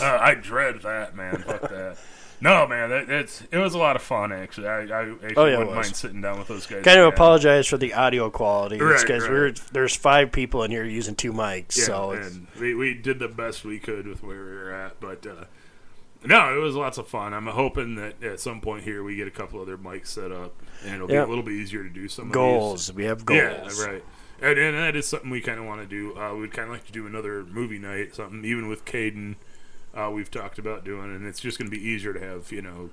Uh, I dread that, man. Fuck that. No, man, that, it's it was a lot of fun actually. I, I actually Oh, yeah, wouldn't mind sitting down with those guys. kind of apologize for the audio quality Right, because right. we're there's five people in here using two mics, Yeah, so and we, we did the best we could with where we were at, but uh, no, it was lots of fun. I'm hoping that at some point here we get a couple other mics set up, and it'll be a little bit easier to do some goals. We have goals. Yeah, right. And, and that is something we kind of want to do. Uh, we'd kind of like to do another movie night, something even with Caden. Uh, we've talked about doing, and it's just going to be easier to have you know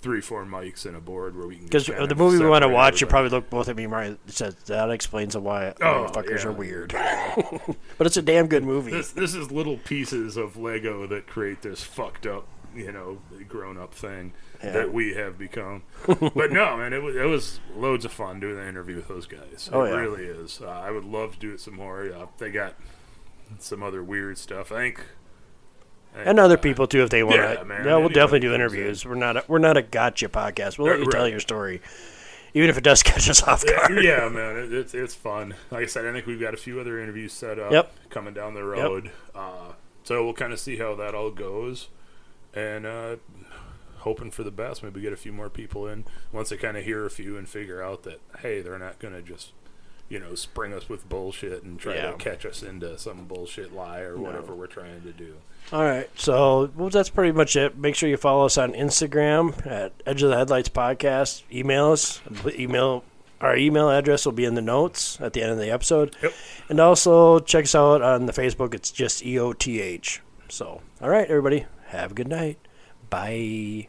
three, four mics and a board where we can Because the movie we want to watch, you probably look both at me, right? Says that explains why Oh, motherfuckers yeah. are weird. but it's a damn good movie. this this is little pieces of Lego that create this fucked up, you know, grown up thing Yeah. that we have become. but no, man, it was it was loads of fun doing the interview with those guys. Oh, it yeah. really is. Uh, I would love to do it some more. Uh, they got some other weird stuff. I think. And other uh, people too, if they want Yeah, to. man, Yeah, we'll definitely do interviews. We're not a, we're not a gotcha podcast. We'll let you Uh, tell your story, even if it does catch us off guard. yeah, man, it, it's it's fun. Like I said, I think we've got a few other interviews set up. Yep. Coming down the road, uh, so we'll kind of see how that all goes, and uh, hoping for the best. Maybe get a few more people in once they kind of hear a few and figure out that hey, they're not going to just you know spring us with bullshit and try Yeah. to catch us into some bullshit lie or whatever we're trying to do. All right, so well, that's pretty much it. Make sure you follow us on Instagram at Edge of the Headlights Podcast. Email us. Email our email address will be in the notes at the end of the episode. Yep. And also check us out on the Facebook. It's just E EOTH. So, all right, everybody, have a good night. Bye.